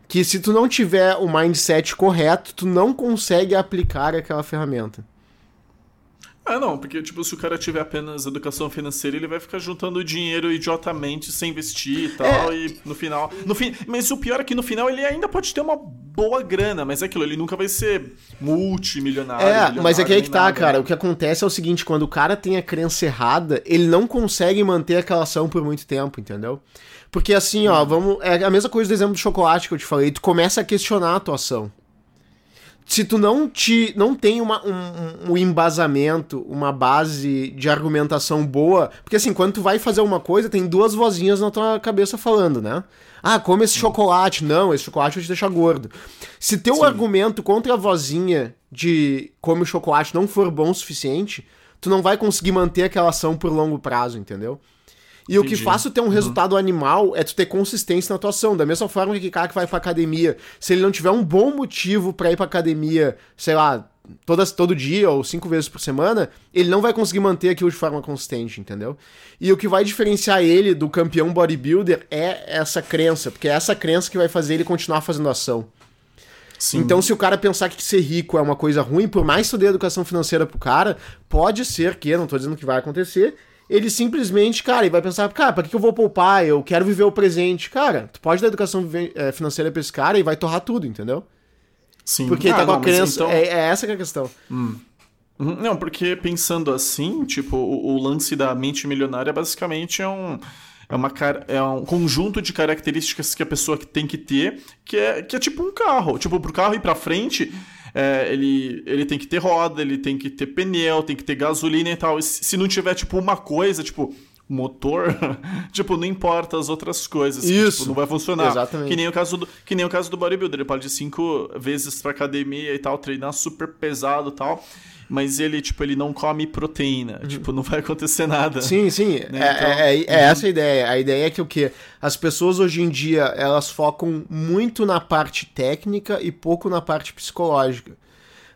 que se tu não tiver o mindset correto, tu não consegue aplicar aquela ferramenta. Ah, não, porque, tipo, se o cara tiver apenas educação financeira, ele vai ficar juntando dinheiro idiotamente sem investir e tal, é. e no final. No fi... Mas o pior é que no final ele ainda pode ter uma boa grana, mas é aquilo, ele nunca vai ser multimilionário. É, mas é que aí que tá, nada, cara. Né? O que acontece é o seguinte: quando o cara tem a crença errada, ele não consegue manter aquela ação por muito tempo, entendeu? Porque assim, ó, vamos. É a mesma coisa do exemplo do chocolate que eu te falei. Tu começa a questionar a tua ação se tu não te não tem uma, um, um, embasamento, uma base de argumentação boa, porque assim, quando tu vai fazer uma coisa, tem duas vozinhas na tua cabeça falando, né? Ah, come esse chocolate. Não, esse chocolate vai te deixar gordo. Se teu Sim. argumento contra a vozinha de come o chocolate não for bom o suficiente, tu não vai conseguir manter aquela ação por longo prazo, entendeu? E Entendi. o que faz tu ter um uhum. resultado animal é tu ter consistência na tua ação. Da mesma forma que o cara que vai pra academia, se ele não tiver um bom motivo para ir pra academia, sei lá, todas, todo dia ou cinco vezes por semana, ele não vai conseguir manter aquilo de forma consistente, entendeu? E o que vai diferenciar ele do campeão bodybuilder é essa crença, porque é essa crença que vai fazer ele continuar fazendo ação. Sim. Então, se o cara pensar que ser rico é uma coisa ruim, por mais que tu dê educação financeira pro cara, pode ser que, não tô dizendo que vai acontecer, ele simplesmente, cara, ele vai pensar, cara, pra que eu vou poupar? Eu quero viver o presente. Cara, tu pode dar educação eh, financeira pra esse cara e vai torrar tudo, entendeu? Sim. Porque ah, tá com a crença. Então... É, é, essa que é a questão. Hum. Uhum. Não, porque pensando assim, tipo, o, o, lance da mente milionária basicamente é um. É, uma, é um conjunto de características que a pessoa tem que ter, que é, que é tipo um carro. Tipo, pro carro ir pra frente, é, ele, ele tem que ter roda, ele tem que ter pneu, tem que ter gasolina e tal. E se não tiver, tipo, uma coisa, tipo, motor, tipo, não importa as outras coisas. Isso. Que, tipo, não vai funcionar. Exatamente. Que nem o caso do, que nem o caso do bodybuilder. Ele pode ir cinco vezes pra academia e tal, treinar super pesado e tal mas ele, tipo, ele não come proteína. Uhum. Tipo, não vai acontecer nada. Sim, sim. Né? É, então, é, é, é uhum. essa a ideia. A ideia é que o quê? As pessoas hoje em dia, elas focam muito na parte técnica e pouco na parte psicológica.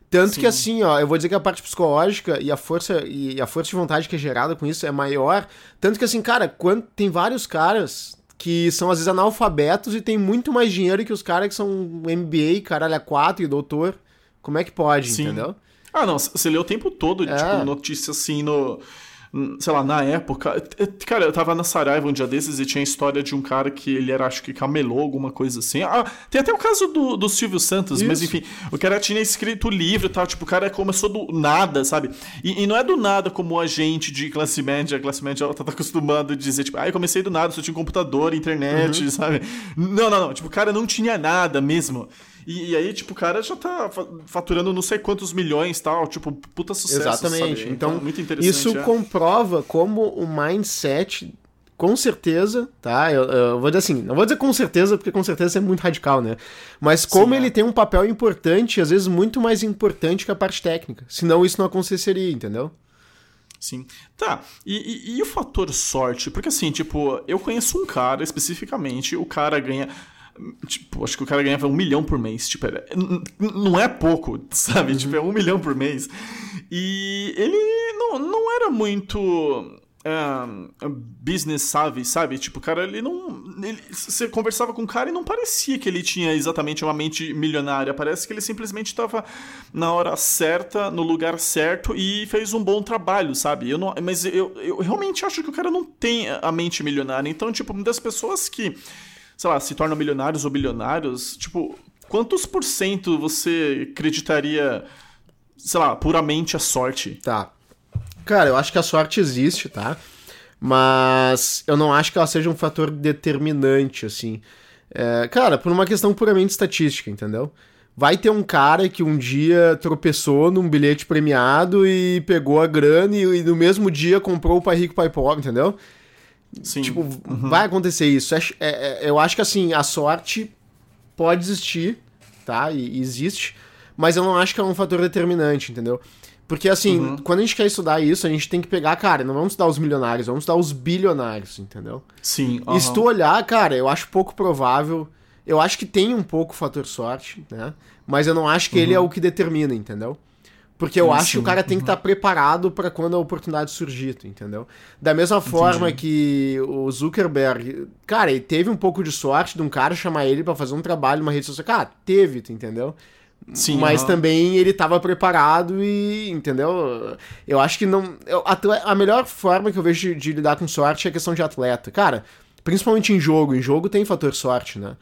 Tanto Sim. que assim, ó, eu vou dizer que a parte psicológica e a força e a força de vontade que é gerada com isso é maior. Tanto que assim, cara, quando tem vários caras que são às vezes analfabetos e tem muito mais dinheiro que os caras que são MBA, caralho, a 4 e doutor. Como é que pode, Sim. entendeu? Ah, não, você lê o tempo todo, é. tipo, notícia assim no. Sei lá, na época. Cara, eu tava na Saraiva um dia desses e tinha a história de um cara que ele era, acho que camelô, alguma coisa assim. Ah, tem até o caso do, do Silvio Santos, Isso. mas enfim, o cara tinha escrito livro e tal, tipo, o cara começou do nada, sabe? E, e, não é do nada como a gente de classe média, a classe média ela tá acostumado a dizer, tipo, ah, eu comecei do nada, só tinha computador, internet, uhum. sabe? Não, não, não. Tipo, o cara não tinha nada mesmo. E, e, aí, tipo, o cara já tá faturando não sei quantos milhões tal, tipo, puta sucesso. Exatamente. Sabe? Então, então, muito interessante. Isso é. comprova como o mindset com certeza, tá? Eu, eu, vou dizer assim, não vou dizer com certeza, porque com certeza é muito radical, né? Mas como Sim, ele é. tem um papel importante, às vezes muito mais importante que a parte técnica. Senão isso não aconteceria, entendeu? Sim. Tá, e, e, e o fator sorte? Porque assim, tipo, eu conheço um cara especificamente, o cara ganha Tipo, acho que o cara ganhava um milhão por mês. Tipo, era, não é pouco, sabe? Uhum. Tipo, é um milhão por mês. E ele não, não era muito uh, business savvy, sabe? Tipo, cara, ele não. Ele, você conversava com o cara e não parecia que ele tinha exatamente uma mente milionária. Parece que ele simplesmente estava na hora certa, no lugar certo e fez um bom trabalho, sabe? Eu não, mas eu, eu realmente acho que o cara não tem a mente milionária. Então, tipo, das pessoas que sei lá, se tornam milionários ou bilionários, tipo, quantos por cento você acreditaria, sei lá, puramente a sorte? Tá. Cara, eu acho que a sorte existe, tá? Mas eu não acho que ela seja um fator determinante, assim. É, cara, por uma questão puramente estatística, entendeu? Vai ter um cara que um dia tropeçou num bilhete premiado e pegou a grana e, e no mesmo dia comprou o Pai Rico, Pai Pobre, entendeu? Sim. Tipo, uhum. vai acontecer isso. É, é, é, eu acho que assim, a sorte pode existir, tá? E existe, mas eu não acho que é um fator determinante, entendeu? Porque, assim, uhum. quando a gente quer estudar isso, a gente tem que pegar, cara, não vamos estudar os milionários, vamos estudar os bilionários, entendeu? Sim. Uhum. E se tu olhar, cara, eu acho pouco provável. Eu acho que tem um pouco fator sorte, né? Mas eu não acho que uhum. ele é o que determina, entendeu? Porque eu sim, acho que o cara tem que estar tá preparado para quando a oportunidade surgir, entendeu? Da mesma forma Entendi. que o Zuckerberg, cara, ele teve um pouco de sorte de um cara chamar ele para fazer um trabalho numa rede social. Cara, teve, entendeu? Sim, mas uhum. também ele estava preparado e, entendeu? Eu acho que não. Eu, a, a, melhor forma que eu vejo de, de, lidar com sorte é a questão de atleta. Cara, principalmente em jogo. Em jogo tem fator sorte, né?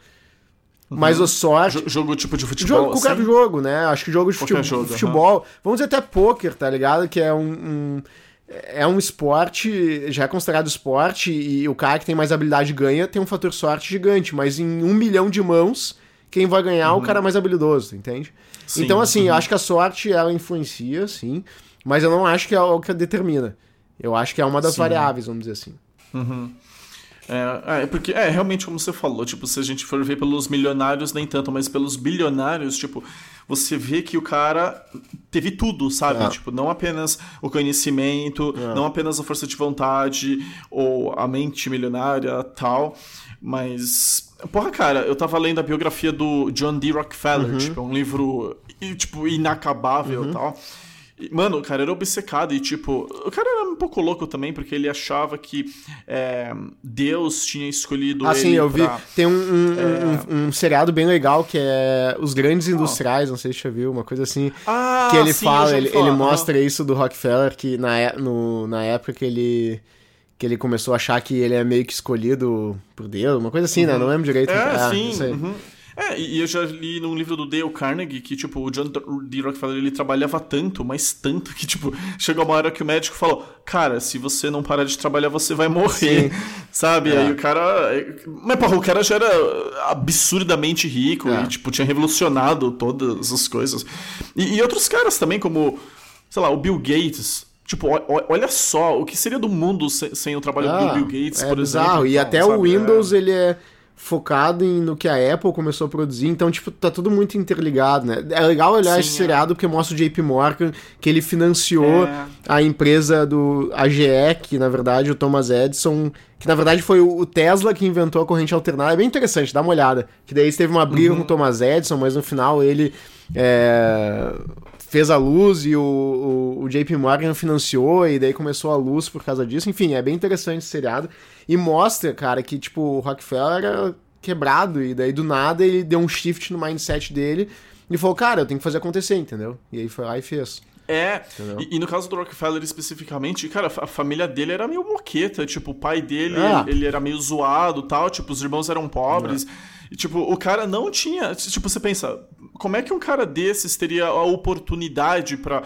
Uhum. Mas o sorte. Jogo tipo de futebol. Jogo, qualquer assim? jogo, né? Acho que jogo de futebol. Jogo, futebol uhum. Vamos dizer até poker, tá ligado? Que é um, um, É um esporte, já é considerado esporte, e o cara que tem mais habilidade ganha tem um fator sorte gigante, mas em um milhão de mãos quem vai ganhar uhum. é o cara mais habilidoso, entende? Sim, então, assim, uhum. eu acho que a sorte ela influencia, sim, mas eu não acho que é o que determina. Eu acho que é uma das sim. variáveis, vamos dizer assim. Uhum. É, é, porque, é, realmente, como você falou, tipo, se a gente for ver pelos milionários, nem tanto, mas pelos bilionários, tipo, você vê que o cara teve tudo, sabe? É. Tipo, não apenas o conhecimento, é. não apenas a força de vontade ou a mente milionária tal, mas Porra, cara, eu tava lendo a biografia do John D. Rockefeller, uhum. tipo, é um livro, tipo, inacabável e uhum. tal. Mano, o cara era obcecado e, tipo, o cara era um pouco louco também, porque ele achava que é, Deus tinha escolhido ah, ele. Ah, sim, eu vi. Tem um, um, é... um, um, seriado bem legal que é Os Grandes Industriais, oh. não sei se você já viu, uma coisa assim. Ah, que ele sim, fala, ele, ele mostra isso do Rockefeller, que na, no, na época que ele que ele começou a achar que ele é meio que escolhido por Deus, uma coisa assim, né? uhum. né? Não lembro direito. É, ah, sim. Uhum. É, e eu já li num livro do Dale Carnegie que, tipo, o John D. Rockefeller, ele trabalhava tanto, mas tanto, que, tipo, chegou uma hora que o médico falou, cara, se você não parar de trabalhar, você vai morrer, Sim. sabe? É. Aí o cara... Mas, porra, o cara já era absurdamente rico é. e, tipo, tinha revolucionado todas as coisas. E, e outros caras também, como, sei lá, o Bill Gates, Tipo, olha só, o que seria do mundo sem, o trabalho ah, do Bill Gates, é por bizarro. exemplo? E até o Windows, é... ele é focado em, no que a Apple começou a produzir, então, tipo, tá tudo muito interligado, né? É legal olhar Sim, esse é. seriado porque mostra o JP Morgan, que ele financiou é. a empresa do AGE, que na verdade o Thomas Edison, que na verdade foi o Tesla que inventou a corrente alternada. É bem interessante, dá uma olhada. Que daí teve uma briga uhum. com o Thomas Edison, mas no final ele é, fez a luz e o, o, o, JP Morgan financiou e daí começou a luz por causa disso. Enfim, é bem interessante esse seriado. E mostra, cara, que tipo, o Rockefeller era quebrado e daí do nada ele deu um shift no mindset dele e falou, cara, eu tenho que fazer acontecer, entendeu? E aí foi lá e fez. É, e, e, no caso do Rockefeller especificamente, cara, a família dele era meio moqueta, tipo, o pai dele, ah. ele, ele, era meio zoado tal, tipo, os irmãos eram pobres. É. E, tipo, o cara não tinha. Tipo, você pensa, como é que um cara desses teria a oportunidade para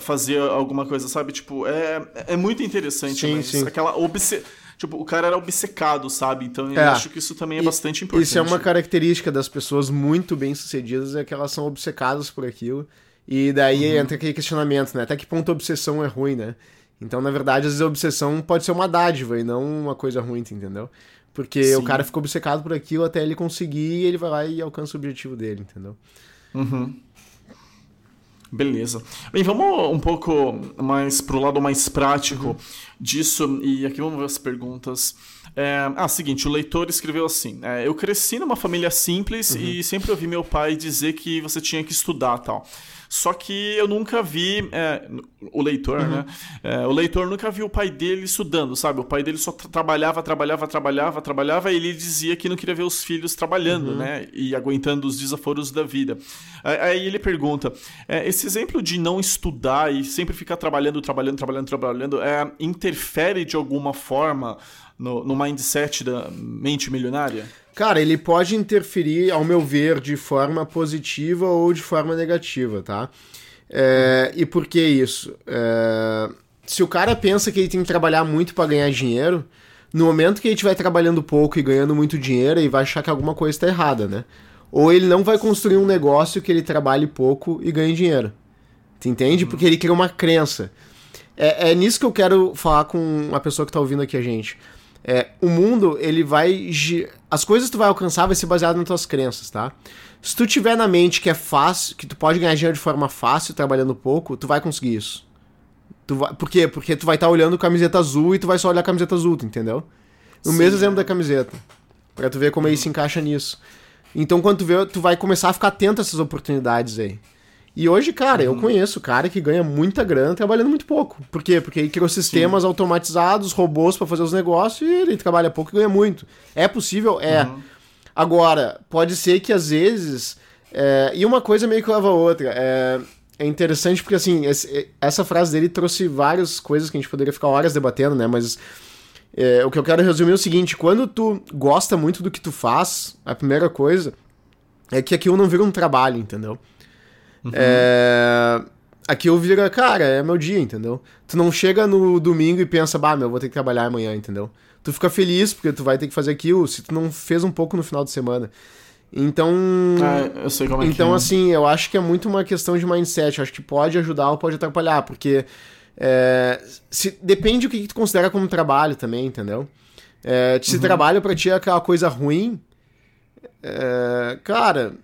fazer alguma coisa, sabe? Tipo, é, é muito interessante, sim, sim. aquela obse... Tipo, o cara era obcecado, sabe? Então eu é. acho que isso também é e, bastante importante. Isso é uma característica das pessoas muito bem-sucedidas, é que elas são obcecadas por aquilo. E daí uhum. entra aquele questionamento, né? Até que ponto a obsessão é ruim, né? Então, na verdade, às vezes a obsessão pode ser uma dádiva e não uma coisa ruim, entendeu? Porque Sim. o cara ficou obcecado por aquilo até ele conseguir e ele vai lá e alcança o objetivo dele, entendeu? Uhum. Beleza. Bem, vamos um pouco mais pro lado mais prático uhum. disso. E aqui vamos ver as perguntas. É, ah, seguinte, o leitor escreveu assim: é, Eu cresci numa família simples uhum. e sempre ouvi meu pai dizer que você tinha que estudar tal. Só que eu nunca vi é, o leitor, uhum. né? É, o leitor nunca viu o pai dele estudando, sabe? O pai dele só trabalhava, trabalhava, trabalhava, trabalhava e ele dizia que não queria ver os filhos trabalhando, uhum. né? E aguentando os desaforos da vida. Aí ele pergunta: é, esse exemplo de não estudar e sempre ficar trabalhando, trabalhando, trabalhando, trabalhando, é, interfere de alguma forma no, no mindset da mente milionária? Cara, ele pode interferir, ao meu ver, de forma positiva ou de forma negativa, tá? É, e por que isso? É, se o cara pensa que ele tem que trabalhar muito para ganhar dinheiro, no momento que ele estiver trabalhando pouco e ganhando muito dinheiro, ele vai achar que alguma coisa está errada, né? Ou ele não vai construir um negócio que ele trabalhe pouco e ganhe dinheiro. Tu entende? Porque ele cria uma crença. É, é nisso que eu quero falar com a pessoa que está ouvindo aqui a gente. É, o mundo, ele vai. As coisas que tu vai alcançar vai ser baseado nas tuas crenças, tá? Se tu tiver na mente que é fácil, que tu pode ganhar dinheiro de forma fácil, trabalhando pouco, tu vai conseguir isso. Tu vai, por quê? Porque tu vai estar tá olhando camiseta azul e tu vai só olhar a camiseta azul, tu entendeu? O Sim, mesmo exemplo da camiseta. Pra tu ver como uhum. ele se encaixa nisso. Então, quando tu vê, tu vai começar a ficar atento a essas oportunidades aí. E hoje, cara, uhum. eu conheço cara que ganha muita grana trabalhando muito pouco. Por quê? Porque ele criou sistemas Sim. automatizados, robôs para fazer os negócios e ele trabalha pouco e ganha muito. É possível? É. Uhum. Agora, pode ser que às vezes. É... E uma coisa meio que leva a outra. É, é interessante porque, assim, esse... essa frase dele trouxe várias coisas que a gente poderia ficar horas debatendo, né? Mas. É, o que eu quero resumir é o seguinte: quando tu gosta muito do que tu faz, a primeira coisa é que aquilo não vira um trabalho, entendeu? Uhum. É... Aquilo vira, cara, é meu dia, entendeu? Tu não chega no domingo e pensa, bah, meu, vou ter que trabalhar amanhã, entendeu? Tu fica feliz porque tu vai ter que fazer aquilo se tu não fez um pouco no final de semana. Então. Ah, eu sei como é Então, que é. assim, eu acho que é muito uma questão de mindset. Eu acho que pode ajudar ou pode atrapalhar, porque. É, se, depende do que, que tu considera como trabalho também, entendeu? É, se uhum. trabalho pra ti é aquela coisa ruim. É, cara,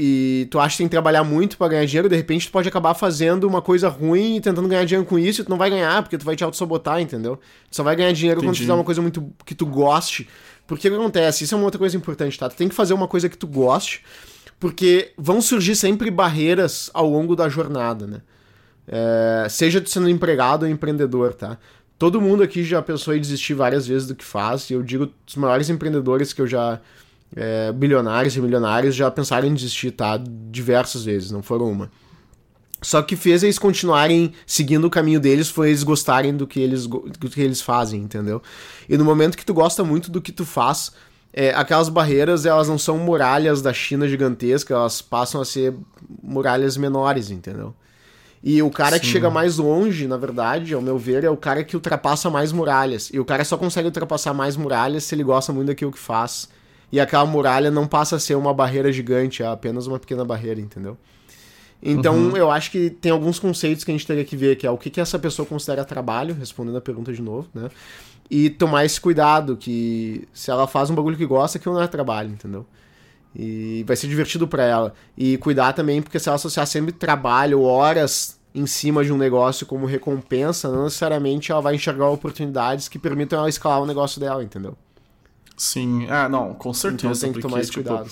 e tu acha que tem que trabalhar muito para ganhar dinheiro, de repente tu pode acabar fazendo uma coisa ruim e tentando ganhar dinheiro com isso, e tu não vai ganhar, porque tu vai te auto-sabotar, entendeu? Tu só vai ganhar dinheiro Entendi. quando tu fizer uma coisa muito que tu goste. Porque o que acontece? Isso é uma outra coisa importante, tá? Tu tem que fazer uma coisa que tu goste, porque vão surgir sempre barreiras ao longo da jornada, né? É, seja tu sendo empregado ou empreendedor, tá? Todo mundo aqui já pensou em desistir várias vezes do que faz, e eu digo, os maiores empreendedores que eu já é, bilionários e milionários já pensaram em desistir, tá? Diversas vezes, não foram uma. Só que fez eles continuarem seguindo o caminho deles foi eles gostarem do que eles, do que eles fazem, entendeu? E no momento que tu gosta muito do que tu faz, é, aquelas barreiras elas não são muralhas da China gigantesca, elas passam a ser muralhas menores, entendeu? E o cara Sim. que chega mais longe, na verdade, ao meu ver, é o cara que ultrapassa mais muralhas. E o cara só consegue ultrapassar mais muralhas se ele gosta muito daquilo que faz e aquela muralha não passa a ser uma barreira gigante, é apenas uma pequena barreira, entendeu? Então, uhum. eu acho que tem alguns conceitos que a gente teria que ver, que é o que, que essa pessoa considera trabalho, respondendo a pergunta de novo, né? E tomar esse cuidado, que se ela faz um bagulho que gosta, aquilo não é trabalho, entendeu? E vai ser divertido para ela. E cuidar também, porque se ela associar sempre trabalho, horas em cima de um negócio como recompensa, não necessariamente ela vai enxergar oportunidades que permitam ela escalar o negócio dela, entendeu? Sim, ah, não, com certeza. Então tem que porque, tomar esse tipo, cuidado.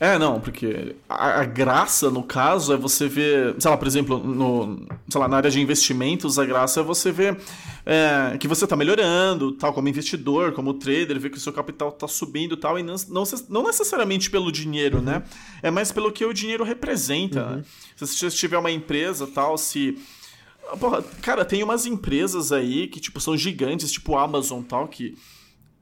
É, não, porque a, a, graça, no caso, é você ver, sei lá, por exemplo, no, sei lá, na área de investimentos, a graça é você ver é, que você está melhorando, tal, como investidor, como trader, ver que o seu capital está subindo tal, e não, não, não, necessariamente pelo dinheiro, né? uhum. né? É mais pelo que o dinheiro representa. Uhum. Né? Se você tiver uma empresa tal, se. Porra, cara, tem umas empresas aí que, tipo, são gigantes, tipo Amazon tal, que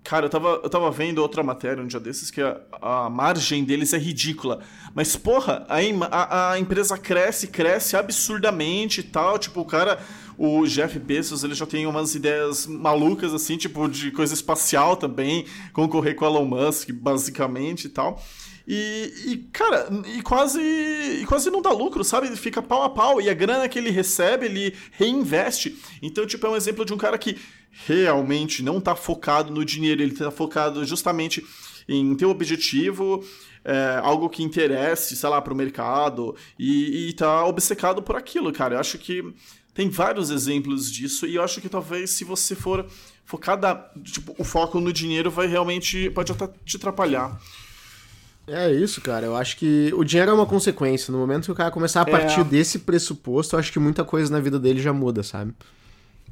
Cara, eu tava, eu tava vendo outra matéria um dia desses que a, a margem deles é ridícula. Mas, porra, a, a, a, empresa cresce, cresce absurdamente e tal. Tipo, o cara, o Jeff Bezos, ele já tem umas ideias malucas, assim, tipo, de coisa espacial também, concorrer com o Elon Musk, basicamente e tal. E, e, cara, e quase, e quase não dá lucro, sabe? Ele fica pau a pau e a grana que ele recebe, ele reinveste. Então, tipo, é um exemplo de um cara que realmente não está focado no dinheiro, ele está focado justamente em ter um objetivo, é, algo que interesse, sei lá, para o mercado, e, está obcecado por aquilo, cara. Eu acho que tem vários exemplos disso, e eu acho que talvez se você for focada, tipo, o foco no dinheiro vai realmente, pode até te atrapalhar. É isso, cara. Eu acho que o dinheiro é uma consequência. No momento que o cara começar a partir é... desse pressuposto, eu acho que muita coisa na vida dele já muda, sabe?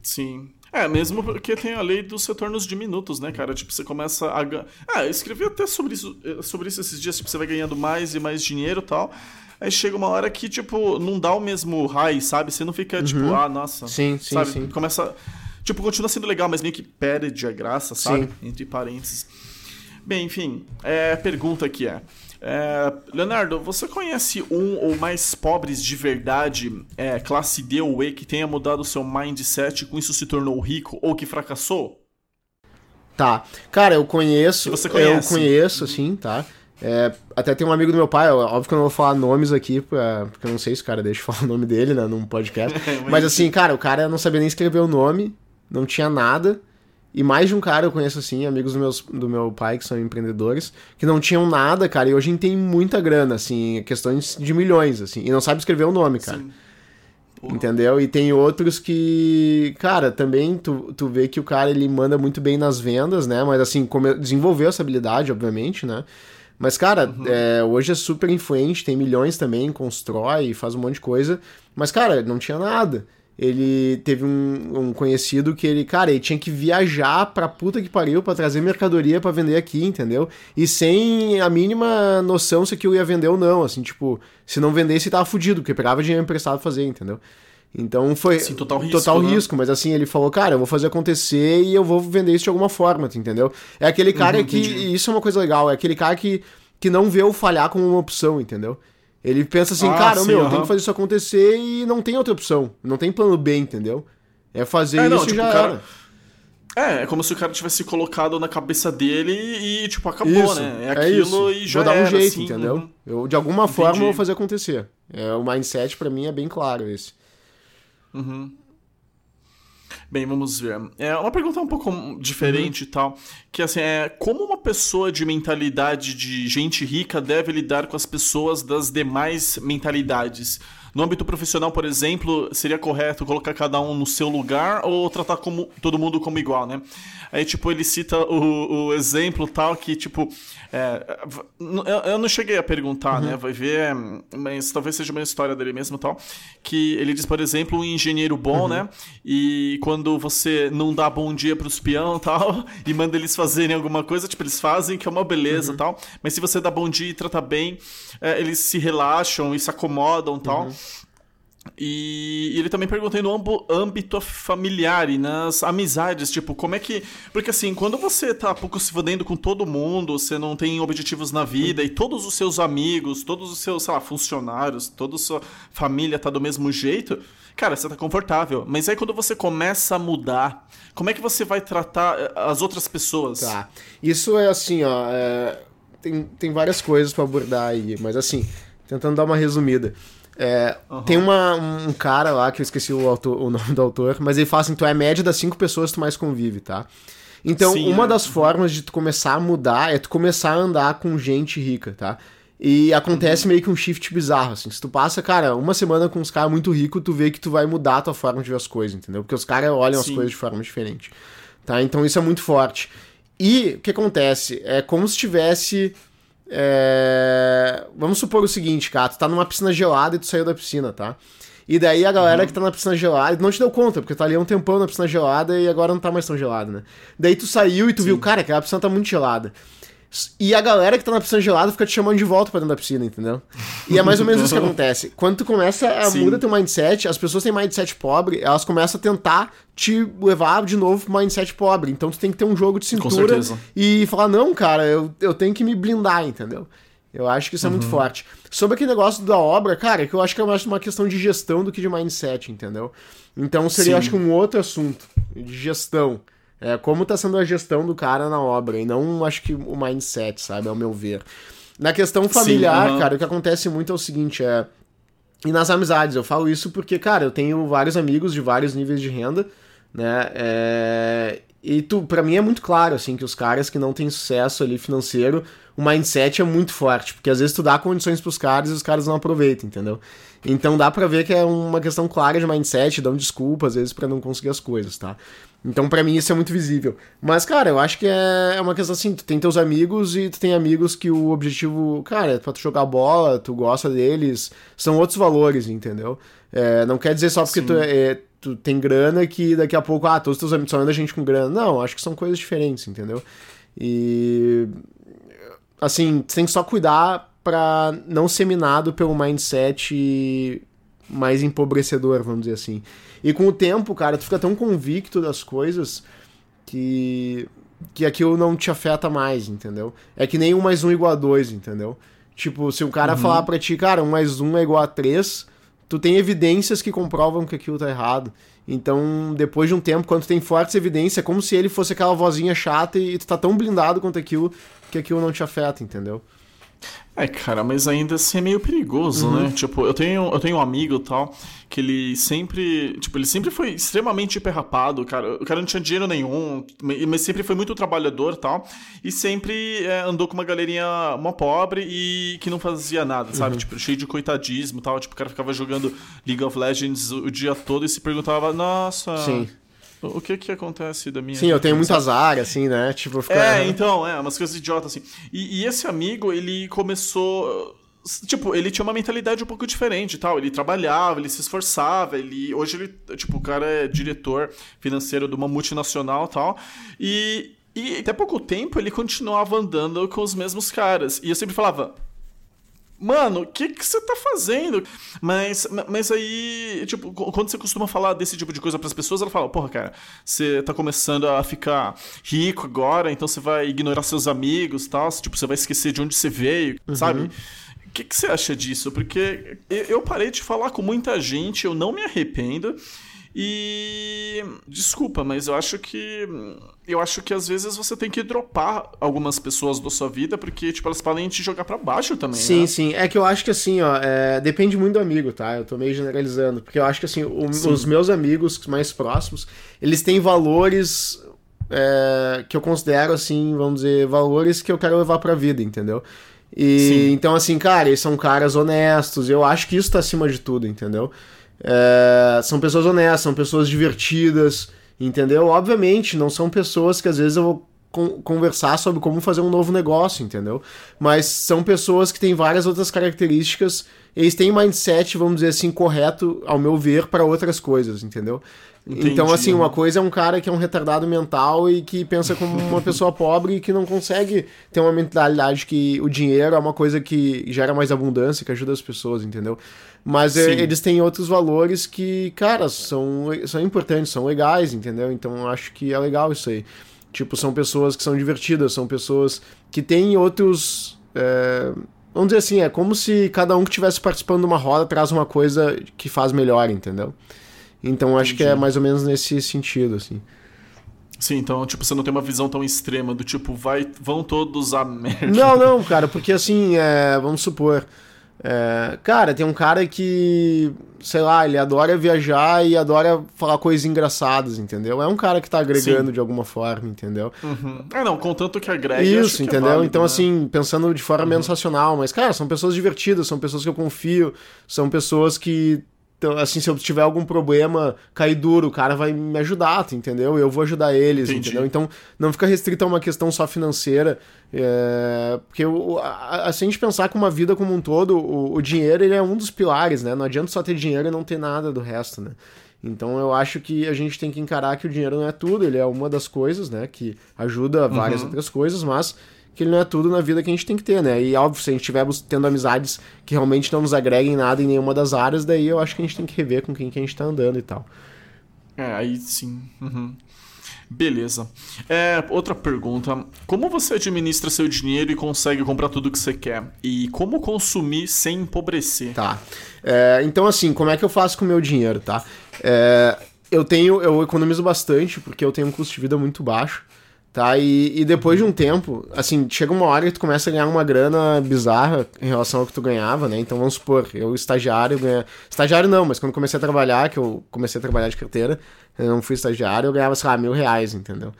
Sim. É, mesmo porque tem a lei dos retornos diminutos, né, cara? Tipo, você começa a. Ah, eu escrevi até sobre isso, eh, sobre isso esses dias, tipo, você vai ganhando mais e mais dinheiro e tal. Aí chega uma hora que, tipo, não dá o mesmo high, sabe? Você não fica, tipo, uhum. tipo, ah, nossa. Sim, sim, sabe? sim. Começa. Tipo, continua sendo legal, mas meio que perde a graça, sabe? Sim. Entre parênteses. Bem, enfim, é, pergunta aqui é. É, Leonardo, você conhece um ou mais pobres de verdade, é, classe D ou E, que tenha mudado o seu mindset e com isso se tornou rico ou que fracassou? Tá. Cara, eu conheço. Você conhece? Eu conheço, sim, tá. É, até tem um amigo do meu pai, óbvio que eu não vou falar nomes aqui, porque eu não sei se o cara deixa eu falar o nome dele, né, num podcast. Mas assim, cara, o cara não sabia nem escrever o nome, não tinha nada. E mais de um cara eu conheço assim, amigos do, meus, do meu pai que são empreendedores, que não tinham nada, cara, e hoje tem muita grana, assim, questões de milhões, assim, e não sabe escrever o nome, cara. Sim. Entendeu? E tem outros que, cara, também tu, tu vê que o cara ele manda muito bem nas vendas, né? Mas assim, como desenvolveu essa habilidade, obviamente, né? Mas, cara, uhum. é, hoje é super influente, tem milhões também, constrói, faz um monte de coisa. Mas, cara, não tinha nada ele teve um, um, conhecido que ele, cara, ele tinha que viajar pra puta que pariu pra trazer mercadoria para vender aqui, entendeu? E sem a mínima noção se aquilo ia vender ou não, assim, tipo, se não vendesse tava fudido, porque pegava dinheiro emprestado pra fazer, entendeu? Então foi Sim, total risco, total né? risco, mas assim, ele falou, cara, eu vou fazer acontecer e eu vou vender isso de alguma forma, entendeu? É aquele cara uhum, que, e isso é uma coisa legal, é aquele cara que, que não vê o falhar como uma opção, entendeu? Ele pensa assim, ah, cara, sim, meu, uh -huh. tem que fazer isso acontecer e não tem outra opção. Não tem plano B, entendeu? É fazer é, não, isso tipo, já cara... É, é como se o cara tivesse colocado na cabeça dele e, tipo, acabou, isso, né? É, é aquilo é e já Vou dar um era, jeito, assim, entendeu? Uhum. Eu, de alguma Entendi. forma, eu vou fazer acontecer. É, o mindset, para mim, é bem claro esse. Uhum. Bem, vamos ver. É uma pergunta um pouco diferente uhum. e tal, que assim, é como uma pessoa de mentalidade de gente rica deve lidar com as pessoas das demais mentalidades? No âmbito profissional, por exemplo, seria correto colocar cada um no seu lugar ou tratar como todo mundo como igual, né? Aí, tipo, ele cita o, o exemplo tal que, tipo, é, eu não cheguei a perguntar, né? uhum. né? Vai ver, mas talvez seja uma história dele mesmo tal. Que ele diz, por exemplo, um engenheiro bom, uhum. né? E quando você não dá bom dia pro espião tal, e manda eles fazerem alguma coisa, tipo, eles fazem, que é uma beleza uhum. tal. Mas se você dá bom dia e trata bem, é, eles se relaxam e se acomodam tal. Uhum. E ele também perguntou no âmbito familiar e nas amizades, tipo, como é que. Porque assim, quando você tá pouco se fodendo com todo mundo, você não tem objetivos na vida e todos os seus amigos, todos os seus, sei lá, funcionários, toda sua família tá do mesmo jeito, cara, você tá confortável. Mas aí quando você começa a mudar, como é que você vai tratar eh, as outras pessoas? Tá. Isso é assim, ó. É... Tem, tem várias coisas para abordar aí, mas assim, tentando dar uma resumida. É, uhum. Tem uma, um cara lá, que eu esqueci o, autor, o nome do autor, mas ele fala assim: tu é a média das cinco pessoas que tu mais convive, tá? Então, Sim, uma é. das formas de tu começar a mudar é tu começar a andar com gente rica, tá? E acontece uhum. meio que um shift bizarro, assim. Se tu passa, cara, uma semana com uns caras muito ricos, tu vê que tu vai mudar a tua forma de ver as coisas, entendeu? Porque os caras olham Sim. as coisas de forma diferente. Tá? Então isso é muito forte. E o que acontece? É como se tivesse é... Vamos supor o seguinte, cara, tu tá numa piscina gelada e tu saiu da piscina, tá? E daí a galera uhum. que tá na piscina gelada não te deu conta, porque tá ali há um tempão na piscina gelada e agora não tá mais tão gelada, né? Daí tu saiu e tu Sim. viu, cara, que a piscina tá muito gelada. E a galera que tá na piscina gelada fica te chamando de volta pra dentro da piscina, entendeu? E é mais ou menos isso que acontece. Quando tu começa a Sim. muda teu mindset, as pessoas têm mindset pobre, elas começam a tentar te levar de novo pro mindset pobre. Então tu tem que ter um jogo de cintura e falar, não, cara, eu, eu tenho que me blindar, entendeu? Eu acho que isso é muito uhum. forte. Sobre aquele negócio da obra, cara, que eu acho que é mais uma questão de gestão do que de mindset, entendeu? Então seria, Sim. acho que, um outro assunto de gestão. É, como tá sendo a gestão do cara na obra, e não acho que o mindset, sabe, ao meu ver. Na questão familiar, Sim, cara, o que acontece muito é o seguinte, é. E nas amizades, eu falo isso porque, cara, eu tenho vários amigos de vários níveis de renda, né? É, e tu, para mim é muito claro, assim, que os caras que não têm sucesso ali financeiro, o mindset é muito forte, porque às vezes tu dá condições pros caras e os caras não aproveitam, entendeu? Então dá pra ver que é uma questão clara de mindset, dão desculpa às vezes para não conseguir as coisas, tá? Então, para mim, isso é muito visível. Mas, cara, eu acho que é, é uma questão assim: tu tem teus amigos e tu tem amigos que o objetivo, cara, é pra tu jogar bola, tu gosta deles, são outros valores, entendeu? É, não quer dizer só porque tu, é, tu, tem grana que daqui a pouco, ah, todos os teus amigos são da gente com grana. Não, acho que são coisas diferentes, entendeu? E. Assim, tem que só cuidar pra não ser minado pelo mindset mais empobrecedor, vamos dizer assim. E com o tempo, cara, tu fica tão convicto das coisas que que aquilo não te afeta mais, entendeu? É que nem um mais um igual a dois, entendeu? Tipo, se um cara uhum. falar pra ti, cara, um mais um é igual a três, tu tem evidências que comprovam que aquilo tá errado. Então, depois de um tempo, quando tem fortes evidências, é como se ele fosse aquela vozinha chata e tu tá tão blindado quanto aquilo que aquilo não te afeta, entendeu? É, cara, mas ainda assim é meio perigoso, uhum. né? Tipo, eu tenho, eu tenho um amigo tal, que ele sempre. Tipo, ele sempre foi extremamente hiperrapado, cara. O cara não tinha dinheiro nenhum, mas sempre foi muito trabalhador tal. E sempre é, andou com uma galerinha uma pobre e que não fazia nada, sabe? Uhum. Tipo, cheio de coitadismo tal. Tipo, o cara ficava jogando League of Legends o, o dia todo e se perguntava, nossa. Sim. O que que acontece da minha Sim, eu tenho muitas áreas, assim, né? Tipo, ficar... É, então, é, umas coisas idiotas, assim. E, e, esse amigo, ele começou. Tipo, ele tinha uma mentalidade um pouco diferente tal. Ele trabalhava, ele se esforçava, ele. Hoje ele, tipo, o cara é diretor financeiro de uma multinacional tal. E. E até pouco tempo ele continuava andando com os mesmos caras. E eu sempre falava, Mano, o que você tá fazendo? Mas, mas aí, tipo, quando você costuma falar desse tipo de coisa para as pessoas, ela fala: Porra, cara, você tá começando a ficar rico agora, então você vai ignorar seus amigos tal. Tipo, você vai esquecer de onde você veio, uhum. sabe? O que, que você acha disso? Porque eu parei de falar com muita gente, eu não me arrependo. E desculpa, mas eu acho que eu acho que às vezes você tem que dropar algumas pessoas da sua vida porque tipo elas podem te jogar para baixo também. Sim, né? sim. É que eu acho que assim, ó, é... depende muito do amigo, tá? Eu tô meio generalizando, porque eu acho que assim, o... os meus amigos mais próximos, eles têm valores é... que eu considero assim, vamos dizer, valores que eu quero levar para vida, entendeu? E sim. então assim, cara, eles são caras honestos. Eu acho que isso tá acima de tudo, entendeu? É, são pessoas honestas, são pessoas divertidas, entendeu? Obviamente, não são pessoas que às vezes eu vou con conversar sobre como fazer um novo negócio, entendeu? Mas são pessoas que têm várias outras características, eles têm mindset, vamos dizer assim, correto, ao meu ver, para outras coisas, entendeu? Entendi, então, assim, uma coisa é um cara que é um retardado mental e que pensa como uma pessoa pobre e que não consegue ter uma mentalidade que o dinheiro é uma coisa que gera mais abundância, que ajuda as pessoas, entendeu? Mas é, eles têm outros valores que, cara, são, são importantes, são legais, entendeu? Então eu acho que é legal isso aí. Tipo, são pessoas que são divertidas, são pessoas que têm outros. É, vamos dizer assim, é como se cada um que estivesse participando de uma roda traz uma coisa que faz melhor, entendeu? Então acho que é mais ou menos nesse sentido, assim. Sim, então, tipo, você não tem uma visão tão extrema do tipo, vai, vão todos a merda. Não, não, cara, porque assim, é, vamos supor, é, cara, tem um cara que, sei lá, ele adora viajar e adora falar coisas engraçadas, entendeu? É um cara que tá agregando Sim. de alguma forma, entendeu? Uhum. É, não, contanto que agrega. Isso, é entendeu? É válido, então, né? assim, pensando de forma uhum. menos racional, mas, cara, são pessoas divertidas, são pessoas que eu confio, são pessoas que então, assim, se eu tiver algum problema, cair duro, o cara vai me ajudar, entendeu? Eu vou ajudar eles, Entendi. entendeu? Então, não fica restrito a uma questão só financeira. É... Porque o, a, assim, a gente pensar com uma vida como um todo, o, o, dinheiro ele é um dos pilares, né? Não adianta só ter dinheiro e não ter nada do resto, né? Então eu acho que a gente tem que encarar que o dinheiro não é tudo, ele é uma das coisas, né? Que ajuda várias uhum. outras coisas, mas que ele não é tudo na vida que a gente tem que ter, né? E óbvio, se a gente estiver tendo amizades que realmente não nos agreguem nada em nenhuma das áreas, daí eu acho que a gente tem que rever com quem que a gente tá andando e tal. É, aí sim. Uhum. Beleza. É, outra pergunta. Como você administra seu dinheiro e consegue comprar tudo que você quer? E como consumir sem empobrecer? Tá. É, então, assim, como é que eu faço com o meu dinheiro, tá? É, eu tenho, eu economizo bastante, porque eu tenho um custo de vida muito baixo tá? E, e depois de um tempo, assim, chega uma hora que tu começa a ganhar uma grana bizarra em relação ao que tu ganhava, né? Então vamos supor, eu estagiário ganha... Estagiário não, mas quando comecei a trabalhar, que eu comecei a trabalhar de carteira, eu não fui estagiário, eu ganhava, sei lá, mil reais, entendeu?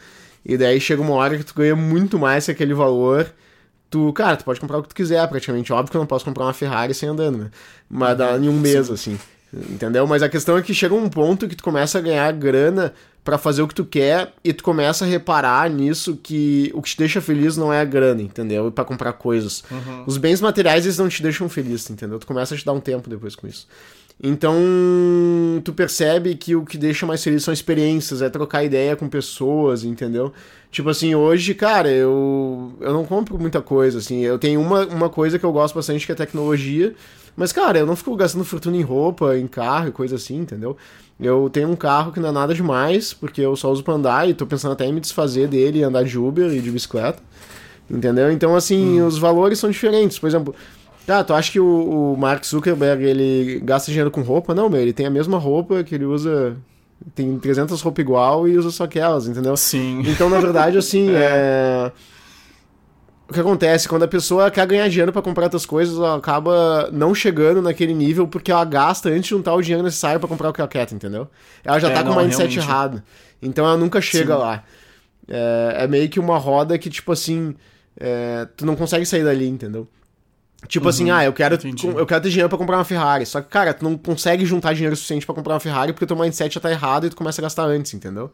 E daí chega uma hora que tu ganha muito mais que aquele valor. Tu, cara, tu pode comprar o que tu quiser, praticamente. Óbvio que eu não posso comprar uma Ferrari sem andando, né? Mas dá em um mês, Sim. assim. Entendeu? Mas a questão é que chega um ponto que tu começa a ganhar grana para fazer o que tu quer e tu começa a reparar nisso que o que te deixa feliz não é a grana, entendeu? para comprar coisas. Uhum. Os bens materiais eles não te deixam feliz, entendeu? Tu começa a te dar um tempo depois com isso. Então, tu percebe que o que deixa mais feliz são experiências, é trocar ideia com pessoas, entendeu? Tipo assim, hoje, cara, eu, eu não compro muita coisa, assim. Eu tenho uma, uma coisa que eu gosto bastante que é tecnologia, mas, cara, eu não fico gastando fortuna em roupa, em carro e coisa assim, entendeu? Eu tenho um carro que não é nada demais, porque eu só uso pra andar e tô pensando até em me desfazer dele e andar de Uber e de bicicleta. Entendeu? Então, assim, hum. os valores são diferentes. Por exemplo, ah, tu acha que o, o Mark Zuckerberg ele gasta dinheiro com roupa? Não, meu, ele tem a mesma roupa que ele usa tem 300 roupas igual e usa só aquelas, entendeu? Sim. Então, na verdade, assim, é. é o que acontece? Quando a pessoa quer ganhar dinheiro para comprar outras coisas, ela acaba não chegando naquele nível porque ela gasta antes de juntar o dinheiro necessário para comprar o que ela quer, entendeu? Ela já é, tá com o mindset realmente. errado. Então ela nunca chega Sim. lá. É, é, meio que uma roda que, tipo assim, é, tu não consegue sair dali, entendeu? Tipo assim, uhum, assim, ah, eu quero, eu quero ter dinheiro pra comprar uma Ferrari. Só que, cara, tu não consegue juntar dinheiro suficiente para comprar uma Ferrari porque teu mindset já tá errado e tu começa a gastar antes, entendeu?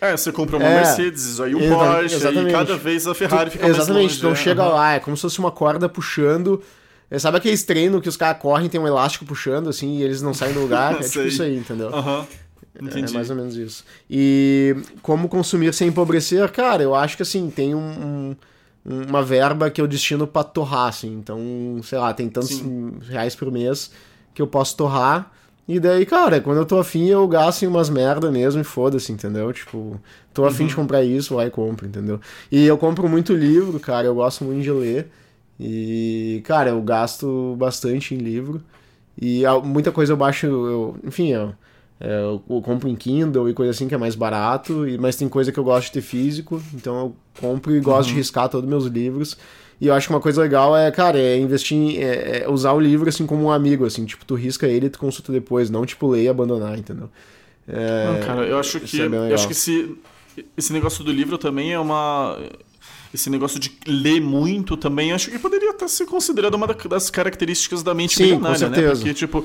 É, você compra uma é, Mercedes, aí um Porsche, exatamente. e cada vez a Ferrari tu, fica exatamente, mais. Exatamente, então é. chega lá, é como se fosse uma corda puxando. É, sabe aqueles treinos que os caras correm, tem um elástico puxando, assim, e eles não saem do lugar? é tipo isso aí, entendeu? Aham. Uhum. Entendi. É mais ou menos isso. E como consumir sem empobrecer, cara, eu acho que assim, tem um, um, uma verba que eu destino pra torrar, assim. Então, sei lá, tem tantos Sim. reais por mês que eu posso torrar. E daí, cara, quando eu tô afim, eu gasto em umas merda mesmo e foda-se, entendeu? Tipo, tô afim uhum. de comprar isso, vai e compro, entendeu? E eu compro muito livro, cara, eu gosto muito de ler. E, cara, eu gasto bastante em livro. E muita coisa eu baixo, eu, enfim, eu, é, eu, eu, compro em Kindle e coisa assim que é mais barato, e, mas tem coisa que eu gosto de ter físico, então eu compro e gosto uhum. de riscar todos os meus livros. E eu acho que uma coisa legal é, cara, é investir em, é, é usar o livro assim como um amigo, assim, tipo, tu risca ele e tu consulta depois, não tipo ler e abandonar, entendeu? É, não, cara, eu acho que é eu acho que esse, esse negócio do livro também é uma esse negócio de ler muito também, acho que poderia até ser considerado uma das características da mente Sim, milionária, né? Porque, tipo,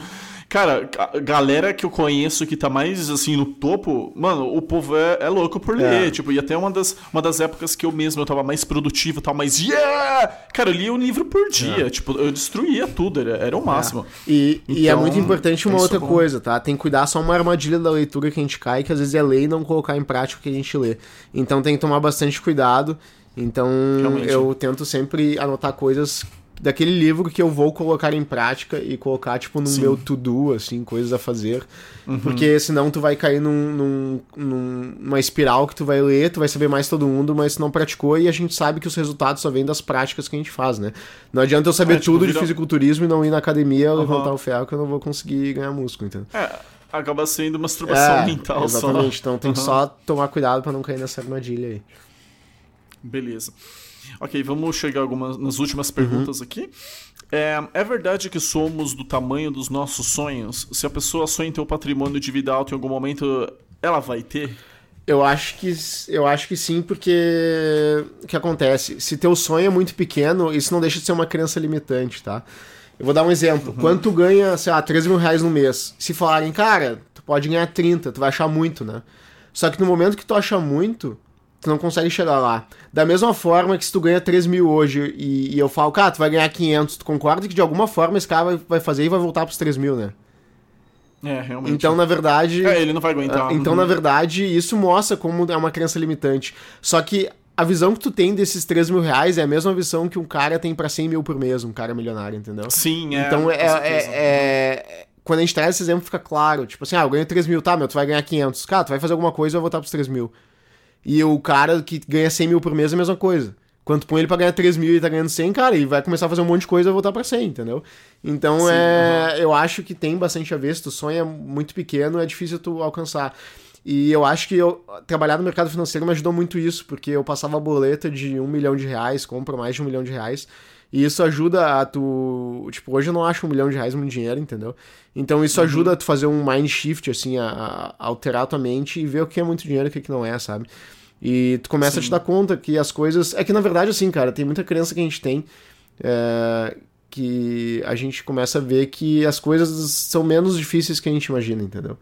cara, a galera que eu conheço que tá mais, assim, no topo, mano, o povo é, é louco por ler, é. tipo, e até uma das, uma das épocas que eu mesmo eu tava mais produtivo, tava mais, yeah! Cara, eu lia um livro por dia, é. tipo, eu destruía tudo, era, era o é. máximo. E, então, e é então, muito importante uma outra coisa, tá? Tem que cuidar só uma armadilha da leitura que a gente cai, que às vezes é ler e não colocar em prática o que a gente lê. Então tem que tomar bastante cuidado. Então Realmente. eu tento sempre anotar coisas daquele livro que eu vou colocar em prática e colocar, tipo, no Sim. meu to-do, assim, coisas a fazer. Uhum. Porque senão tu vai cair num, num, numa espiral que tu vai ler, tu vai saber mais todo mundo, mas tu não praticou e a gente sabe que os resultados só vêm das práticas que a gente faz, né? Não adianta eu saber é, tipo, tudo vira... de fisiculturismo e não ir na academia uhum. levantar o ferro que eu não vou conseguir ganhar músculo, entendeu? É, acaba sendo masturbação é, mental exatamente. só. Exatamente, então tem uhum. que só tomar cuidado para não cair nessa armadilha aí. Beleza. Ok, vamos chegar algumas nas últimas perguntas uhum. aqui. É, é, verdade que somos do tamanho dos nossos sonhos? Se a pessoa sonha em ter um patrimônio de vida alto em algum momento, ela vai ter? Eu acho que eu acho que sim, porque o que acontece? Se teu sonho é muito pequeno, isso não deixa de ser uma crença limitante, tá? Eu vou dar um exemplo. Uhum. Quando tu ganha, sei lá, 13 mil reais no mês, se falarem, cara, tu pode ganhar 30, tu vai achar muito, né? Só que no momento que tu acha muito, tu não consegue chegar lá. Da mesma forma que se tu ganha 3 mil hoje e, e, eu falo, cara, tu vai ganhar 500, tu concorda que de alguma forma esse cara vai, vai fazer e vai voltar pros 3 mil, né? É, realmente. Então, na verdade. É, ele não vai aguentar. Ah, então, uhum. na verdade, isso mostra como é uma crença limitante. Só que a visão que tu tem desses 3 mil reais é a mesma visão que um cara tem para 100 mil por mês, um cara milionário, entendeu? Sim, é. Então, é, é, é, Quando a gente traz esse exemplo, fica claro. Tipo assim, ah, eu ganho 3 mil, tá, meu, tu vai ganhar 500. Cara, tu vai fazer alguma coisa e vai voltar pros 3 mil. E o cara que ganha 100 mil por mês é a mesma coisa. Quando põe ele pra ganhar 3 mil e tá ganhando 100, cara, ele vai começar a fazer um monte de coisa e voltar pra 100, entendeu? Então, Sim, é, uhum. eu acho que tem bastante a ver. Se tu sonha muito pequeno, é difícil tu alcançar. E eu acho que eu trabalhar no mercado financeiro me ajudou muito isso, porque eu passava a boleta de um milhão de reais, compro mais de um milhão de reais. E isso ajuda a tu. Tipo, hoje eu não acho um milhão de reais muito dinheiro, entendeu? Então isso uhum. ajuda a tu fazer um mind shift, assim, a, a, alterar a tua mente e ver o que é muito dinheiro e o que não é, sabe? E tu começa Sim. a te dar conta que as coisas. É que na verdade, assim, cara, tem muita crença que a gente tem. É... Que a gente começa a ver que as coisas são menos difíceis que a gente imagina, entendeu?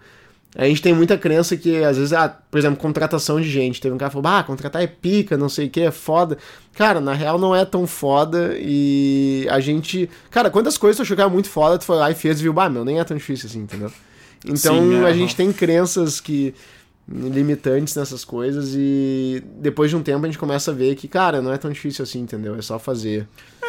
A gente tem muita crença que, às vezes, ah, por exemplo, contratação de gente. Teve um cara que falou, ah, contratar é pica, não sei o que, é foda. Cara, na real não é tão foda e a gente. Cara, quantas coisas tu achou que era muito foda, tu foi lá e fez e viu, bah, meu, nem é tão difícil assim, entendeu? Então Sim, a gente tem crenças que limitantes nessas coisas e depois de um tempo a gente começa a ver que, cara, não é tão difícil assim, entendeu? É só fazer.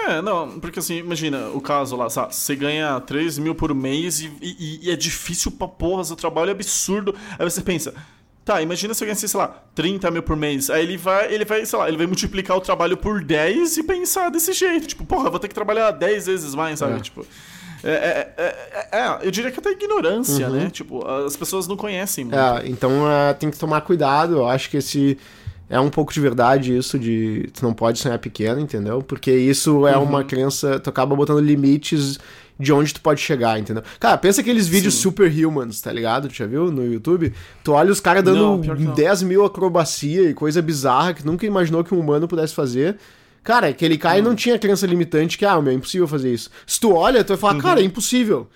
É, não, porque assim, imagina o caso lá, sabe, você ganha 3 mil por mês e, e, e é difícil pra porra, seu trabalho é absurdo. Aí você pensa, Tá, imagina se eu ganhasse, sei lá, 30 mil por mês. Aí ele vai, ele vai, sei lá, ele vai multiplicar o trabalho por 10 e pensar desse jeito. Tipo, porra, vou ter que trabalhar 10 vezes mais, sabe? É. Tipo. É, é, é, é, eu diria que até ignorância, uhum. né? Tipo, as pessoas não conhecem muito. É, então tem que tomar cuidado. Eu acho que esse é um pouco de verdade isso de tu não pode sonhar pequeno, entendeu? Porque isso é uhum. uma crença, tu acaba botando limites de onde tu pode chegar, entendeu? Cara, pensa aqueles vídeos Sim. superhumans, tá ligado? Tu já viu no YouTube? Tu olha os caras dando não, 10 mil acrobacia e coisa bizarra que nunca imaginou que um humano pudesse fazer. Cara, aquele cara hum. não tinha crença limitante que, ah, meu, é impossível fazer isso. Se tu olha, tu vai falar, uhum. cara, é impossível.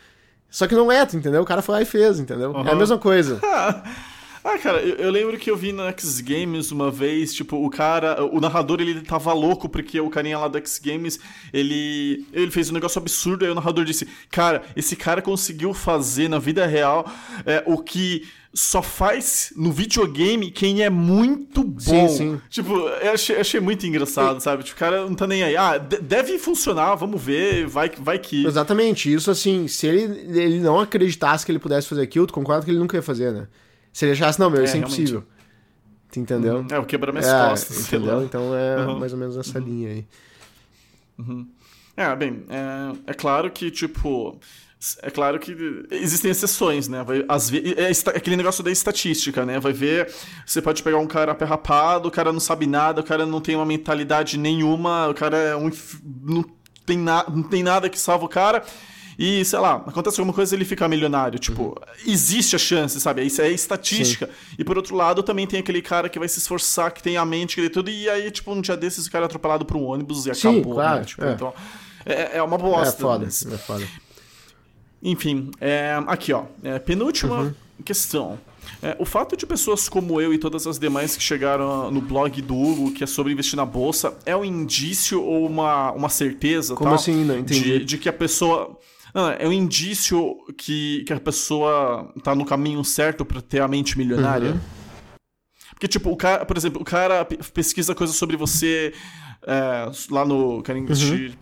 Só que não é, tu entendeu? O cara foi lá e fez, entendeu? Uhum. É a mesma coisa. Ah, cara, eu, eu, lembro que eu vi no X Games uma vez, tipo, o cara, o narrador, ele tava louco porque o carinha lá do X Games, ele, ele fez um negócio absurdo, aí o narrador disse, cara, esse cara conseguiu fazer na vida real é, o que só faz no videogame quem é muito bom. Sim, sim. Tipo, eu achei, achei muito engraçado, sabe? Tipo, o cara não tá nem aí. Ah, deve funcionar, vamos ver, vai, vai que. Exatamente, isso assim, se ele, ele não acreditasse que ele pudesse fazer aquilo, tu concorda que ele nunca ia fazer, né? Se ele achasse, não, meu, isso é, é impossível. Realmente. Entendeu? Uhum. É, eu quebrar minhas é, costas. Entendeu? Então é uhum. mais ou menos essa uhum. linha aí. Uhum. É, bem, é, é claro que, tipo. É claro que existem exceções, né? Vai, às vezes, é, é, aquele negócio da estatística, né? Vai ver, você pode pegar um cara perrapado, o cara não sabe nada, o cara não tem uma mentalidade nenhuma, o cara é um, não, tem na, não tem nada que salva o cara e, sei lá, acontece alguma coisa ele fica milionário. Tipo, uhum. existe a chance, sabe? Isso é estatística. Sim. E por outro lado, também tem aquele cara que vai se esforçar, que tem a mente, que tem tudo, e aí, tipo, um dia desses o cara é atropelado por um ônibus e Sim, acabou, né? claro, né? Tipo, é. então. É, é uma bosta. É foda, é foda. Enfim, é, aqui, ó. É, penúltima uhum. questão. É, o fato de pessoas como eu e todas as demais que chegaram no blog do Hugo, que é sobre investir na bolsa, é um indício ou uma, uma certeza Como tal, assim? Não entendi. De, de que a pessoa não, é um indício que, que a pessoa tá no caminho certo para ter a mente milionária. Uhum. Porque, tipo, o cara, por exemplo, o cara pesquisa coisas sobre você é, lá no Quero Investir uhum.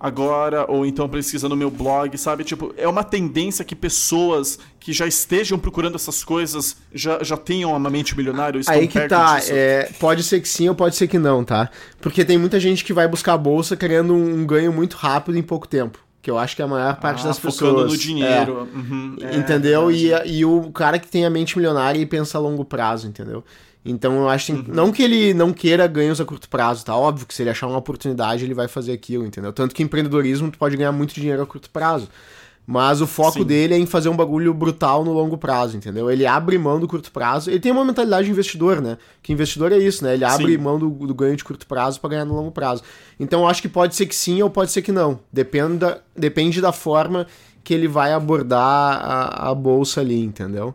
Agora, ou então pesquisa no meu blog, sabe? Tipo, é uma tendência que pessoas que já estejam procurando essas coisas já, já tenham uma mente milionária. Aí que tá, é, pode ser que sim ou pode ser que não, tá? Porque tem muita gente que vai buscar a bolsa querendo um ganho muito rápido em pouco tempo que eu acho que é a maior parte ah, das pessoas. no dinheiro. É, uhum, é, entendeu? E, e o cara que tem a mente milionária e pensa a longo prazo, entendeu? Então eu acho que, uhum. não que ele não queira ganhos a curto prazo, tá? Óbvio que se ele achar uma oportunidade, ele vai fazer aquilo, entendeu? Tanto que empreendedorismo tu pode ganhar muito dinheiro a curto prazo. Mas o foco Sim. dele é em fazer um bagulho brutal no longo prazo, entendeu? Ele abre mão do curto prazo. Ele tem uma mentalidade de investidor, né? Que investidor é isso, né? Ele abre sim. mão do, do, ganho de curto prazo para ganhar no longo prazo. Então eu acho que pode ser que sim ou pode ser que não. Depende da, depende da forma que ele vai abordar a, a bolsa ali, entendeu?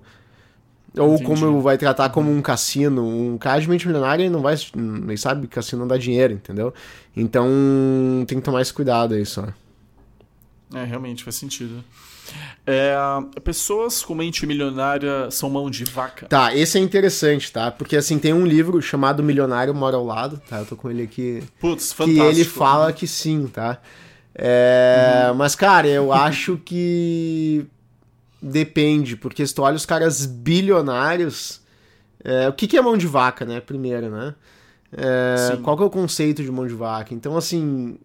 Ou Entendi. como vai tratar como um cassino. Um cara de mente milionário ele não vai. Nem sabe cassino não dá dinheiro, entendeu? Então tem que tomar esse cuidado aí só. É, realmente faz sentido. É, pessoas com mente milionária são mão de vaca. Tá, esse é interessante, tá? Porque assim, tem um livro chamado Milionário Mora ao Lado, tá? Eu tô com ele aqui. Putz, fantástico. Que ele fala que sim, tá? É, uhum. Mas, cara, eu acho que depende, porque se tu olha os caras bilionários. É, o que, que é mão de vaca, né? Primeiro, né? É, qual que é o conceito de mão de vaca? Então, assim,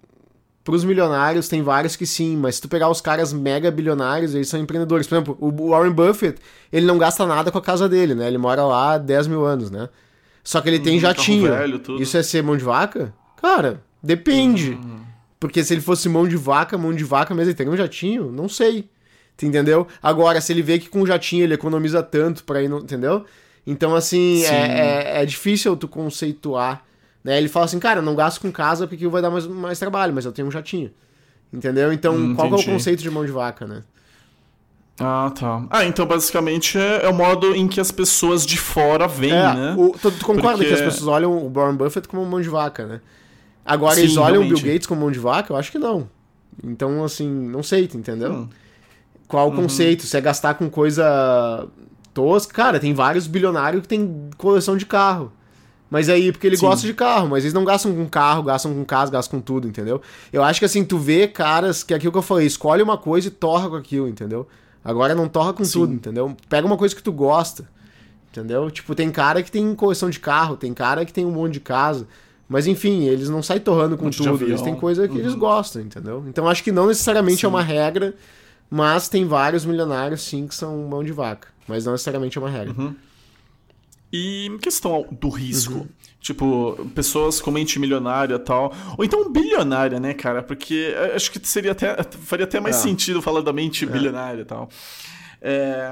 pros milionários, tem vários que sim, mas se tu pegar os caras mega bilionários, eles são empreendedores. Por exemplo, o Warren Buffett, ele não gasta nada com a casa dele, né? Ele mora lá há 10 mil anos, né? Só que ele tem hum, jatinho. Velho, Isso é ser mão de vaca? Cara, depende. Uhum. Porque se ele fosse mão de vaca, mão de vaca, mas ele teria um jatinho? Não sei. entendeu? Agora, se ele vê que com o jatinho ele economiza tanto para ir, no, entendeu? Então, assim, é, é, é difícil tu conceituar né? Ele fala assim, cara, não gasto com casa porque vai dar mais, mais trabalho, mas eu tenho um jatinho. Entendeu? Então, hum, qual é o conceito de mão de vaca, né? Ah, tá. Ah, então basicamente é, é, o modo em que as pessoas de fora veem, é, né? O, tu, tu concorda Porque... que as pessoas olham o Warren Buffett como mão de vaca, né? Agora Sim, eles olham realmente. o Bill Gates como mão de vaca? Eu acho que não. Então, assim, não sei, tu entendeu? Hum. Qual o uhum. conceito? Se é gastar com coisa tosca? Cara, tem vários bilionários que tem coleção de carro. Mas aí, porque ele Sim. gosta de carro, mas eles não gastam com carro, gastam com casa, gastam com tudo, entendeu? Eu acho que assim, tu vê caras que é aquilo que eu falei, escolhe uma coisa e torra com aquilo, entendeu? Agora não torra com Sim. tudo, entendeu? Pega uma coisa que tu gosta, entendeu? Tipo, tem cara que tem coleção de carro, tem cara que tem um monte de casa. Mas enfim, eles não saem torrando com tudo, eles têm coisa que uhum. eles gostam, entendeu? Então acho que não necessariamente Sim. é uma regra, mas tem vários milionários sim que são mão de vaca. Mas não necessariamente é uma regra. Uhum. E questão do risco. Uhum. Tipo, pessoas com mente milionária e tal. Ou então bilionária, né, cara? Porque acho que seria até. faria até mais é. sentido falar da mente é. bilionária e tal. É,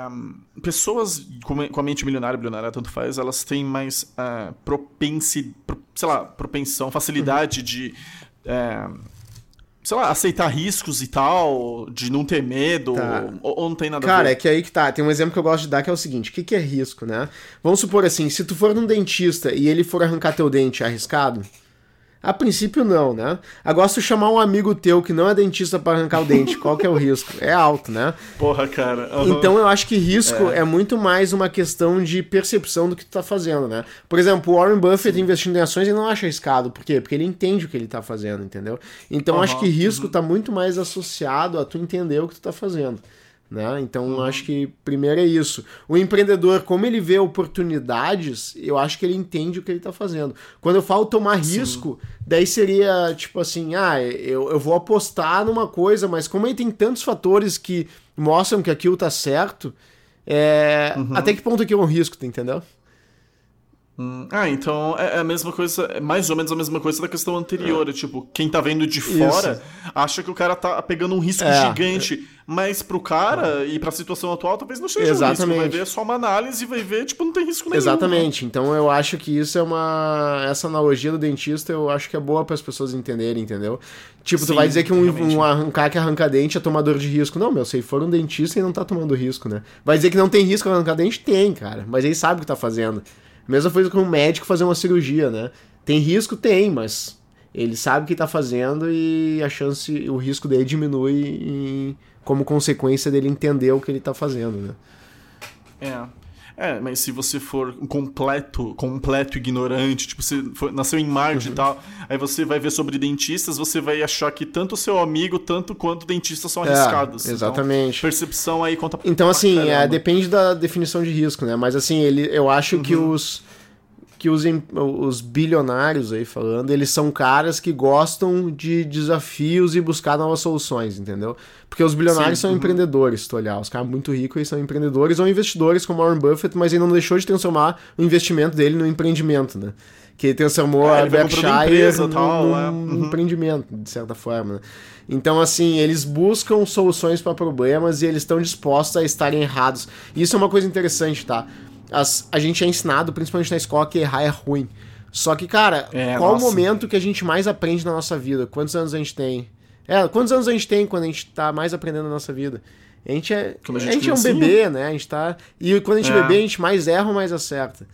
pessoas com, a mente milionária, bilionária, tanto faz, elas têm mais uh, propensi, pro, sei lá, propensão, facilidade uhum. de. É, sei lá, aceitar riscos e tal, de não ter medo, tá. ou, ou, não tem nada Cara, a ver? Cara, é que aí que tá. Tem um exemplo que eu gosto de dar que é o seguinte: o que, que é risco, né? Vamos supor assim, se tu for num dentista e ele for arrancar teu dente, é arriscado? A princípio não, né? Agora se tu chamar um amigo teu que não é dentista para arrancar o dente, qual que é o risco? É alto, né? Porra, cara. Uhum. Então eu acho que risco é. é. muito mais uma questão de percepção do que tu tá fazendo, né? Por exemplo, o Warren Buffett Sim. investindo em ações, ele não acha arriscado. Por quê? Porque ele entende o que ele tá fazendo, entendeu? Então uhum. acho que risco uhum. tá muito mais associado a tu entender o que tu tá fazendo. Né? Então, uhum. acho que primeiro é isso. O empreendedor, como ele vê oportunidades, eu acho que ele entende o que ele está fazendo. Quando eu falo tomar risco, Sim. daí seria tipo assim: ah, eu, eu vou apostar numa coisa, mas como ele tem tantos fatores que mostram que aquilo tá certo, é... Uhum. até que ponto que é um risco, tá entendeu? Hum, ah, então é, é a mesma coisa, é mais ou menos a mesma coisa da questão anterior. É. Tipo, quem tá vendo de fora Isso. acha que o cara tá pegando um risco é. gigante. Mas pro cara é. e pra situação atual, talvez não seja Exatamente. um risco. Vai ver só uma análise e vai ver, tipo, não tem risco nenhum. Exatamente. Né? Então eu acho que isso é uma. Essa analogia do dentista eu acho que é boa para as pessoas entenderem, entendeu? Tipo, Sim, tu vai dizer que um, um, cara que arranca dente é tomador de risco. Não, meu, se for um dentista, ele não tá tomando risco, né? Vai dizer que não tem risco arrancar dente? Tem, cara. Mas ele sabe o que tá fazendo. Mesma coisa com um médico fazer uma cirurgia, né? Tem risco? Tem, mas ele sabe o que está fazendo e a chance, o risco dele diminui em, como consequência dele entender o que ele está fazendo, né? É. É, mas se você for um completo, completo ignorante, tipo, você for, nasceu em Marte uhum. e tal, aí você vai ver sobre dentistas, você vai achar que tanto o seu amigo, tanto quanto dentistas são é, arriscados. É, exatamente. Então, percepção aí conta Então, assim, é, depende da definição de risco, né? Mas assim, ele, eu acho uhum. que os que os, os bilionários aí falando, eles são caras que gostam de desafios e buscar novas soluções, entendeu? Porque os bilionários Sim, são uhum. empreendedores, se tu olhar. Os caras muito ricos eles são empreendedores ou investidores como Warren Buffett, mas ele não deixou de transformar o investimento dele no empreendimento, né? Que ele transformou é, a Berkshire num, tal, é. uhum. empreendimento, de certa forma. Né? Então, assim, eles buscam soluções para problemas e eles estão dispostos a estarem errados. Isso é uma coisa interessante, tá? As, a gente é ensinado, principalmente na escola, que errar é ruim. Só que, cara, é, qual nossa. o momento que a gente mais aprende na nossa vida? Quantos anos a gente tem? É, quantos anos a gente tem quando a gente tá mais aprendendo na nossa vida? A gente é, a gente, a gente é um bebê, né? A gente tá. E quando a gente é, é bebê, a gente mais erra ou mais acerta.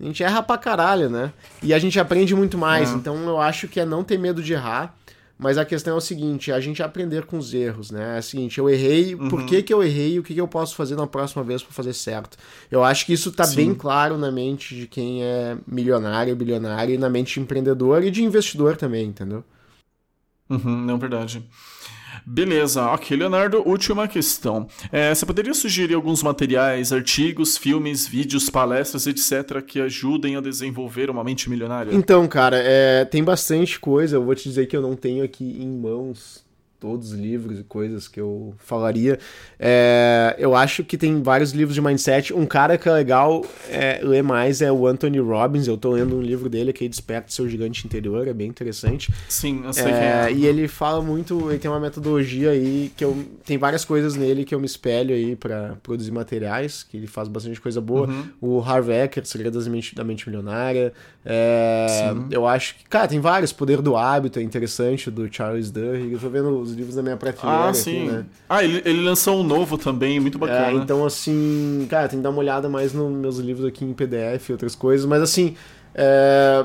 A gente erra pra caralho, né? E a gente aprende muito mais. É. Então eu acho que é não ter medo de errar mas a questão é o seguinte, a gente aprender com os erros, né? É o seguinte, eu errei, uhum. por que, que eu errei e o que, que eu posso fazer na próxima vez para fazer certo? Eu acho que isso tá Sim. bem claro na mente de quem é milionário, bilionário, e na mente de empreendedor e de investidor também, entendeu? Uhum, não, verdade. Beleza, ok, Leonardo, última questão. É, você poderia sugerir alguns materiais, artigos, filmes, vídeos, palestras, etc., que ajudem a desenvolver uma mente milionária? Então, cara, é, tem bastante coisa. Eu vou te dizer que eu não tenho aqui em mãos todos os livros e coisas que eu falaria. É, eu acho que tem vários livros de mindset. Um cara que é legal é, ler mais é o Anthony Robbins. Eu tô lendo um livro dele que é Desperta Seu Gigante Interior, é bem interessante. Sim, eu sei é, é. E ele fala muito, ele tem uma metodologia aí que eu tem várias coisas nele que eu me espelho aí para produzir materiais, que ele faz bastante coisa boa. Uhum. O Harv Eker, Segredos da Mente Milionária. É, eu acho que, cara, tem vários. Poder do Hábito é interessante, do Charles Duhigg. Eu tô vendo os livros da minha prateleira. Ah, sim. Aqui, né? Ah, ele, ele lançou um novo também, muito bacana. É, então, assim, cara, tem que dar uma olhada mais nos meus livros aqui em PDF e outras coisas. Mas, assim, é...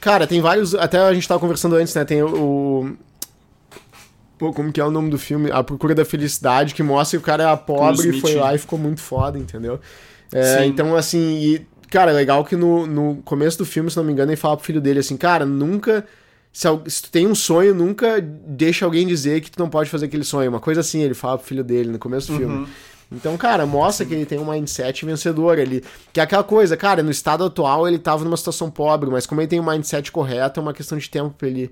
cara, tem vários. Até a gente tava conversando antes, né? Tem o. Pô, como que é o nome do filme? A Procura da Felicidade, que mostra que o cara era pobre e foi lá e ficou muito foda, entendeu? É, então, assim, e Cara, é legal que no, no começo do filme, se não me engano, ele fala pro filho dele assim, cara, nunca. Se, se, tu tem um sonho, nunca deixa alguém dizer que tu não pode fazer aquele sonho. Uma coisa assim, ele fala pro filho dele no começo do uhum. filme. Então, cara, mostra que ele tem um mindset vencedor ali. Que é aquela coisa, cara, no estado atual ele tava numa situação pobre, mas como ele tem um mindset correto, é uma questão de tempo pra ele,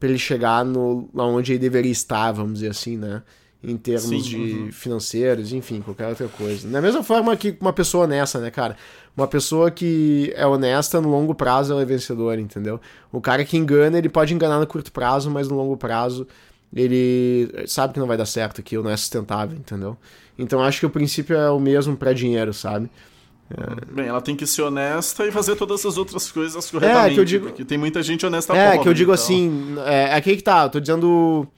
pra ele chegar no, onde ele deveria estar, vamos dizer assim, né? em termos Sim, de uhum. financeiros, enfim, qualquer outra coisa. Da mesma forma que uma pessoa honesta, né, cara? Uma pessoa que é honesta no longo prazo ela é vencedora, entendeu? O cara que engana, ele pode enganar no curto prazo, mas no longo prazo ele sabe que não vai dar certo aquilo, não é sustentável, entendeu? Então acho que o princípio é o mesmo para dinheiro, sabe? Bem, ela tem que ser honesta e fazer todas as outras coisas corretamente. É, que eu digo- Porque tem muita gente honesta É, pobre, que eu digo então. assim, é, é aqui que tá, eu tô dizendo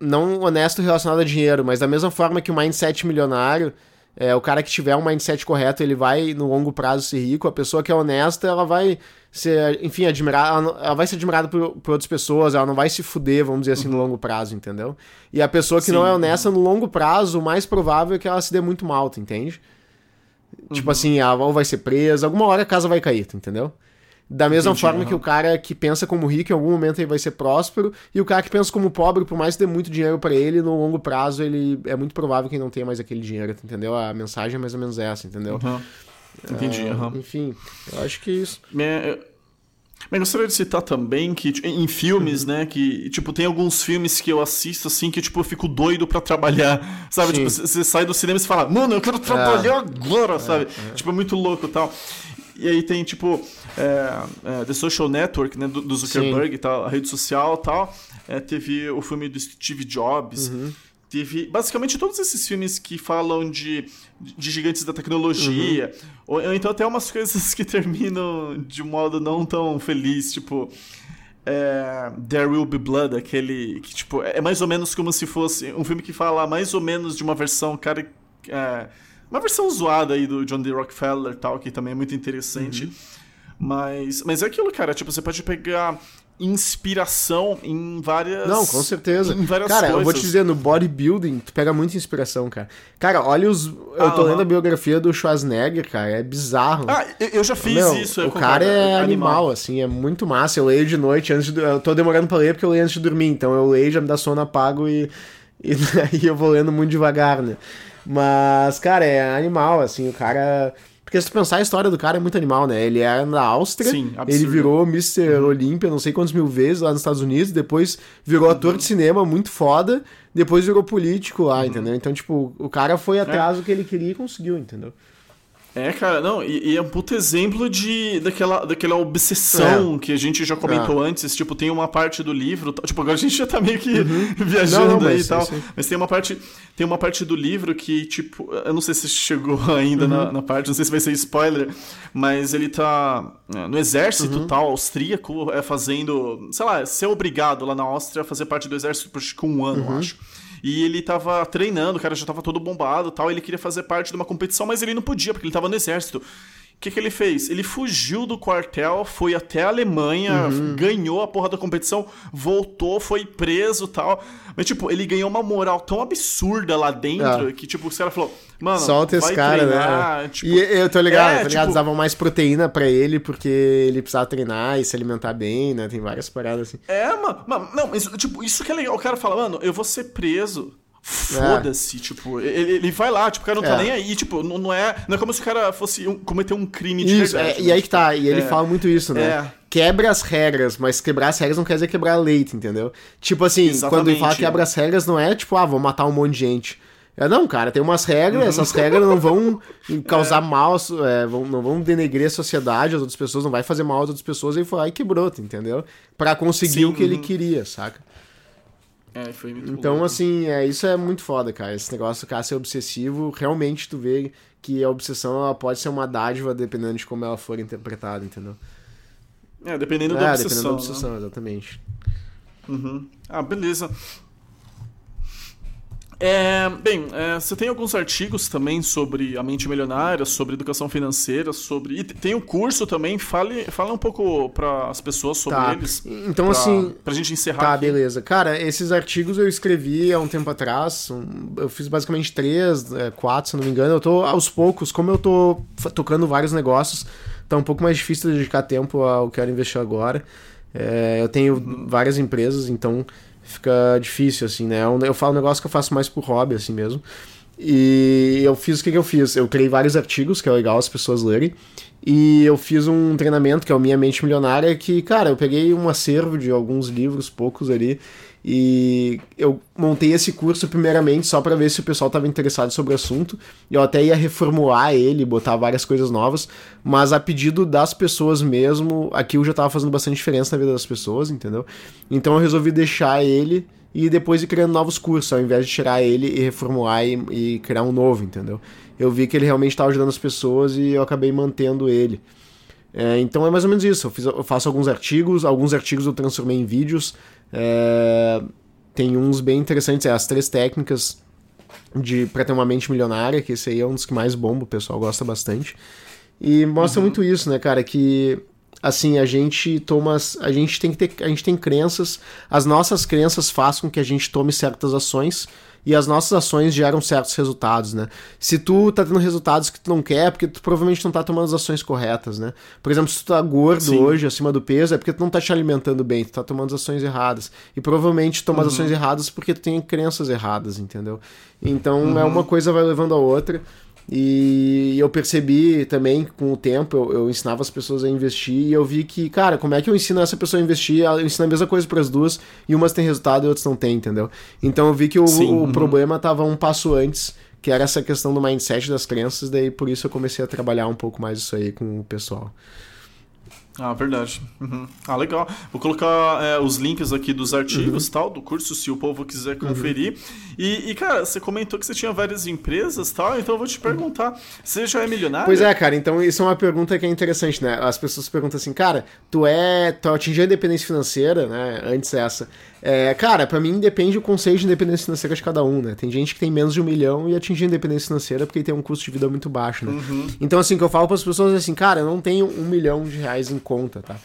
não honesto relacionado a dinheiro, mas da mesma forma que o mindset milionário, é, o cara que tiver um mindset correto, ele vai no longo prazo ser rico, a pessoa que é honesta, ela vai ser, enfim, admirada, ela, ela vai ser admirada por, por outras pessoas, ela não vai se fuder, vamos dizer assim, no longo prazo, entendeu? E a pessoa que Uhum. Sim. não é honesta no longo prazo, o mais provável é que ela se dê muito mal, tu entende? Uhum. Tipo assim, ela ou vai ser presa, alguma hora a casa vai cair, tu entendeu? Da mesma Entendi, forma aham. que o cara que pensa como rico, em algum momento ele vai ser próspero, e o cara que pensa como pobre, por mais que dê muito dinheiro pra ele, no longo prazo ele é muito provável que ele não tenha mais aquele dinheiro, entendeu? A mensagem é mais ou menos essa, entendeu? Aham. Entendi, É, aham. Enfim, eu acho que isso. É, Mas gostaria de citar também que tipo, em filmes, Uhum. né, que tipo tem alguns filmes que eu assisto assim que tipo eu fico doido pra trabalhar, sabe? Sim. Tipo, você sai do cinema e fala: "Mano, eu quero trabalhar agora", sabe? Tipo é muito louco, e tal. E aí tem tipo é, é, The Social Network, né, do, do Zuckerberg, e tal, a rede social, e tal. É, teve o filme do Steve Jobs. Uhum. Teve basicamente todos esses filmes que falam de, de gigantes da tecnologia, ou, ou então até umas coisas que terminam de um modo não tão feliz, tipo. é, There Will Be Blood, aquele que, tipo, é mais ou menos como se fosse um filme que fala mais ou menos de uma versão, cara. é, uma versão zoada aí do John D. Rockefeller e tal, que também é muito interessante. Mas, mas é aquilo, cara, tipo, você pode pegar inspiração em várias. Não, com certeza. Em várias cara, coisas. eu vou te dizer, no bodybuilding, tu pega muita inspiração, cara. Cara, olha os. Eu Ah, tô lendo a biografia do Schwarzenegger, cara, é bizarro. Ah, eu eu já fiz Meu, isso. eu o cara é animal, assim, é muito massa. Eu leio de noite antes de. Eu tô demorando pra ler porque eu leio antes de dormir, então eu leio, já me dá sono, apago e. E daí eu vou lendo muito devagar, né? Mas, cara, é animal, assim, o cara. Porque se tu pensar a história do cara é muito animal, né? Ele era na Áustria, Sim, ele virou Mr. Olímpia não sei quantos mil vezes lá nos Estados Unidos, depois virou ator de cinema muito foda, depois virou político lá, entendeu? Então, tipo, o cara foi atrás do que ele queria e conseguiu, entendeu? É, cara, não, e, e é um puto exemplo de daquela, daquela obsessão que a gente já comentou antes. Tipo, tem uma parte do livro. Tipo, agora a gente já tá meio que viajando Não, não, aí e tal. sim, sim. Mas tem uma parte. Tem uma parte do livro que, tipo, eu não sei se chegou ainda na, na parte, não sei se vai ser spoiler, mas ele tá é, no exército tal, austríaco, é, fazendo, sei lá, ser obrigado lá na Áustria a fazer parte do exército por que um ano, eu acho. E ele tava treinando, o cara já tava todo bombado tal. Ele queria fazer parte de uma competição, mas ele não podia, porque ele tava no exército. O que, que ele fez? Ele fugiu do quartel, foi até a Alemanha, Uhum. ganhou a porra da competição, voltou, foi preso e tal. Mas, tipo, ele ganhou uma moral tão absurda lá dentro É. que, tipo, os caras falaram, mano, Solta esse cara, treinar, né? Tipo, e eu tô ligado, é, tô ligado, tipo- davam mais proteína pra ele porque ele precisava treinar e se alimentar bem, né? Tem várias paradas assim. É, mano, mano, não, mas, tipo, isso que é legal. O cara fala, mano, eu vou ser preso. Foda-se, tipo, ele, ele vai lá, tipo, o cara não tá É. nem aí, tipo, não, não é, não é como se o cara fosse um- cometer um crime de Isso, verdade. é, e né? aí que tá, e ele É. fala muito isso, né? É. Quebra as regras, mas quebrar as regras não quer dizer quebrar a lei, entendeu? Tipo assim, quando ele fala Exatamente, quebra é. as regras, não é tipo, ah, vou matar um monte de gente. É, não, cara, tem umas regras, Uhum. essas regras não vão causar mal, é, vão, não vão denegrir a sociedade, as outras pessoas, não vai fazer mal às outras pessoas, ele foi lá e quebrou, entendeu? Pra conseguir Sim, o que ele uhum. queria, saca? É, foi muito Então, assim, é, isso é muito foda, cara. Esse negócio do cara ser obsessivo, realmente tu vê que a obsessão ela pode ser uma dádiva dependendo de como ela for interpretada, entendeu? É, dependendo é, da dependendo obsessão. da obsessão, exatamente. né? Uhum. Ah, beleza. É, bem, é, você tem alguns artigos também sobre a mente milionária, sobre educação financeira, sobre. E te- tem um curso também, fale, fale um pouco para as pessoas sobre Tá. eles. Então, pra, assim, Pra gente encerrar. Tá, aqui. beleza. Cara, esses artigos eu escrevi há um tempo atrás. eu fiz basicamente três, é, quatro, se não me engano. Eu tô aos poucos, como eu tô tocando vários negócios, tá um pouco mais difícil de dedicar tempo ao que eu quero investir agora. É, eu tenho várias empresas, então fica difícil, assim, né? Eu, eu falo um negócio que eu faço mais por hobby, assim mesmo. E eu fiz o que, que eu fiz? Eu criei vários artigos, que é legal as pessoas lerem. E eu fiz um treinamento, que é o Minha Mente Milionária, que, cara, eu peguei um acervo de alguns livros, poucos ali, E eu montei esse curso primeiramente só para ver se o pessoal estava interessado sobre o assunto. Eu até ia reformular ele, botar várias coisas novas, mas a pedido das pessoas mesmo, aquilo já estava fazendo bastante diferença na vida das pessoas, entendeu? Então eu resolvi deixar ele e depois ir criando novos cursos, ao invés de tirar ele e reformular e, e criar um novo, entendeu? Eu vi que ele realmente estava ajudando as pessoas e eu acabei mantendo ele. É, então é mais ou menos isso. Eu, fiz, eu, faço alguns artigos, alguns artigos eu transformei em vídeos. É, tem uns bem interessantes, é as três técnicas de para ter uma mente milionária, que esse aí é um dos que mais bomba, o pessoal gosta bastante. E mostra uhum. muito isso, né, cara, que assim, a gente toma. A gente tem que ter. A gente tem crenças. As nossas crenças fazem com que a gente tome certas ações. E as nossas ações geram certos resultados, né? Se tu tá tendo resultados que tu não quer, é porque tu provavelmente não tá tomando as ações corretas, né? Por exemplo, se tu tá gordo Sim. hoje, acima do peso, é porque tu não tá te alimentando bem, tu tá tomando as ações erradas. E provavelmente toma uhum. as ações erradas porque tu tem crenças erradas, entendeu? Então uhum. é uma coisa vai levando a outra. E eu percebi também com o tempo, eu, eu, ensinava as pessoas a investir e eu vi que, cara, como é que eu ensino essa pessoa a investir? Eu ensino a mesma coisa para as duas e umas têm resultado e outras não têm, entendeu? Então eu vi que o, Sim, o uhum. problema estava um passo antes, que era essa questão do mindset das crenças, daí por isso eu comecei a trabalhar um pouco mais isso aí com o pessoal. Ah, verdade. Uhum. Ah, legal. Vou colocar é, os links aqui dos artigos, uhum. tal, do curso, se o povo quiser conferir. Uhum. E, e, cara, você comentou que você tinha várias empresas, tal, então eu vou te perguntar, você já é milionário? Pois é, cara, então isso é uma pergunta que é interessante, né? As pessoas perguntam assim, cara, tu é, tu atingiu a independência financeira, né? Antes essa. É, cara, para mim depende o conceito de independência financeira de cada um, né? Tem gente que tem menos de um milhão e atinge a independência financeira porque tem um custo de vida muito baixo, né? Uhum. Então, assim, que eu falo para as pessoas é assim, cara, eu não tenho um milhão de reais em conta, tá?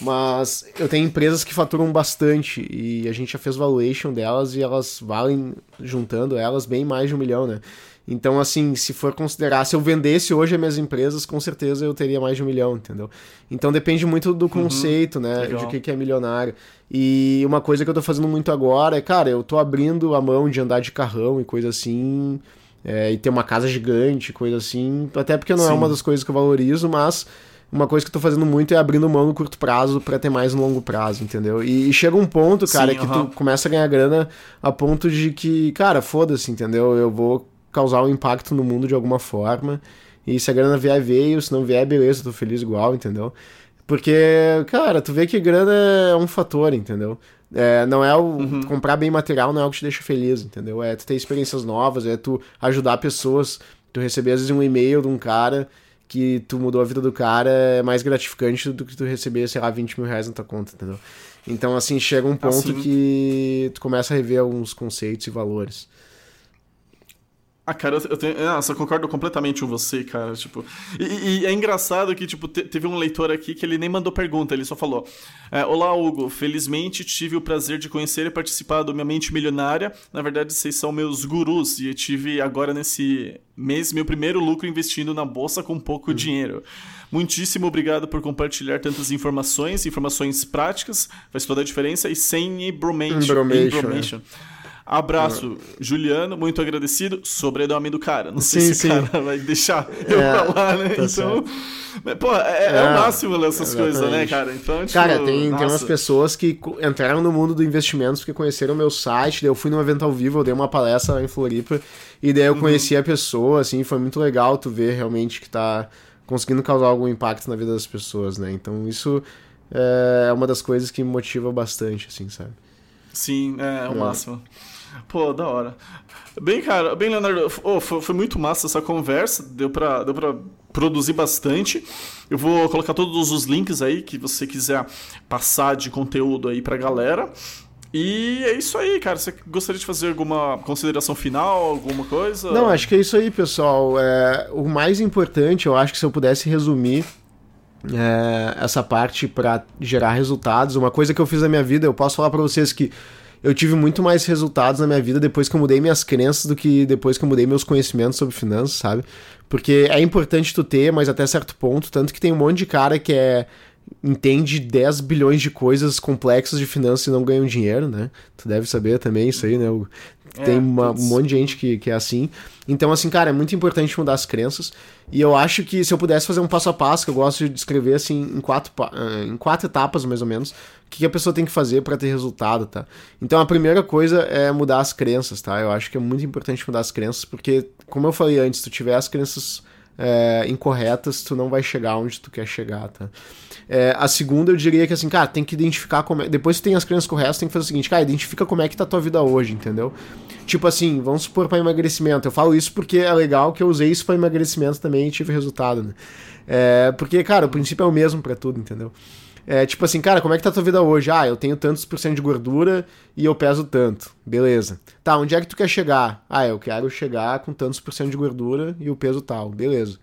Mas eu tenho empresas que faturam bastante e a gente já fez valuation delas e elas valem, juntando elas, bem mais de um milhão, né? Então, assim, se for considerar, se eu vendesse hoje as minhas empresas, com certeza eu teria mais de um milhão, entendeu? Então depende muito do uhum. conceito, uhum, né? Legal. De que, que é milionário. E uma coisa que eu tô fazendo muito agora é, cara, eu tô abrindo a mão de andar de carrão e coisa assim. É, e ter uma casa gigante, coisa assim. Até porque não é Sim. é uma das coisas que eu valorizo, mas uma coisa que eu tô fazendo muito é abrindo mão no curto prazo para ter mais no longo prazo, entendeu? E, e chega um ponto, cara, Sim, que tu começa a ganhar grana a ponto de que, cara, foda-se, entendeu? Eu vou causar um impacto no mundo de alguma forma. E se a grana vier, veio. Se não vier, beleza, tô feliz igual, entendeu? Porque, cara, tu vê que grana é um fator, entendeu? É, não é o uhum. comprar bem material, não é o que te deixa feliz, entendeu? É tu ter experiências novas, é tu ajudar pessoas, tu receber às vezes um e-mail de um cara que tu mudou a vida do cara é mais gratificante do que tu receber, sei lá, 20 mil reais na tua conta, entendeu? Então, assim, chega um ponto assim... que tu começa a rever alguns conceitos e valores. Ah, cara, eu, tenho. Nossa, eu concordo completamente com você, cara. Tipo. E, e é engraçado que, tipo, te, teve um leitor aqui que ele nem mandou pergunta, ele só falou: é, Olá, Hugo. Felizmente tive o prazer de conhecer e participar do Minha Mente Milionária. Na verdade, vocês são meus gurus. E eu tive agora nesse mês meu primeiro lucro investindo na bolsa com pouco hum. dinheiro. Muitíssimo obrigado por compartilhar tantas informações, informações práticas, faz toda a diferença, e sem embromation. embromation. É. Abraço, Juliano, muito agradecido. Sobrenome do cara. Não sei sim, se o cara vai deixar eu é, falar, né? Tá então. Pô, é, é, é, o máximo essas coisas, né, cara? Então, tipo, cara, tem, tem umas pessoas que entraram no mundo do investimentos porque conheceram o meu site, daí eu fui num evento ao vivo, eu dei uma palestra em Floripa, e daí eu uhum. conheci a pessoa, assim, foi muito legal tu ver realmente que tá conseguindo causar algum impacto na vida das pessoas, né? Então isso é uma das coisas que me motiva bastante, assim, sabe? Sim, é, é o máximo. Pô, da hora. Bem, cara, bem, Leonardo, oh, foi, foi, muito massa essa conversa, deu pra, deu pra produzir bastante. Eu vou colocar todos os links aí que você quiser passar de conteúdo aí pra galera. E é isso aí, cara. Você gostaria de fazer alguma consideração final, alguma coisa? Não, acho que é isso aí, pessoal. É, o mais importante, eu acho que se eu pudesse resumir é, essa parte para gerar resultados, uma coisa que eu fiz na minha vida, eu posso falar para vocês que eu tive muito mais resultados na minha vida depois que eu mudei minhas crenças do que depois que eu mudei meus conhecimentos sobre finanças, sabe? Porque é importante tu ter, mas até certo ponto, tanto que tem um monte de cara que é entende 10 bilhões de coisas complexas de finanças e não ganham dinheiro, né? Tu deve saber também isso aí, né? Tem é, uma, um monte de gente que, que é assim. Então, assim, cara, é muito importante mudar as crenças. E eu acho que se eu pudesse fazer um passo a passo, que eu gosto de descrever assim em quatro, eh, em quatro etapas, mais ou menos, o que a pessoa tem que fazer para ter resultado, tá? Então, a primeira coisa é mudar as crenças, tá? Eu acho que é muito importante mudar as crenças, porque, como eu falei antes, tu tiver as crenças é, incorretas, tu não vai chegar onde tu quer chegar, tá? É, a segunda, eu diria que assim, cara, tem que identificar como é. Depois que tem as crenças corretas, tem que fazer o seguinte, cara, identifica como é que tá a tua vida hoje, entendeu? Tipo assim, vamos supor para emagrecimento. Eu falo isso porque é legal que eu usei isso para emagrecimento também e tive resultado, né? É, porque, cara, o princípio é o mesmo para tudo, entendeu? É tipo assim, cara, como é que tá a tua vida hoje? Ah, eu tenho tantos por cento de gordura e eu peso tanto. Beleza. Tá, onde é que tu quer chegar? Ah, eu quero chegar com tantos por cento de gordura e o peso tal. Beleza.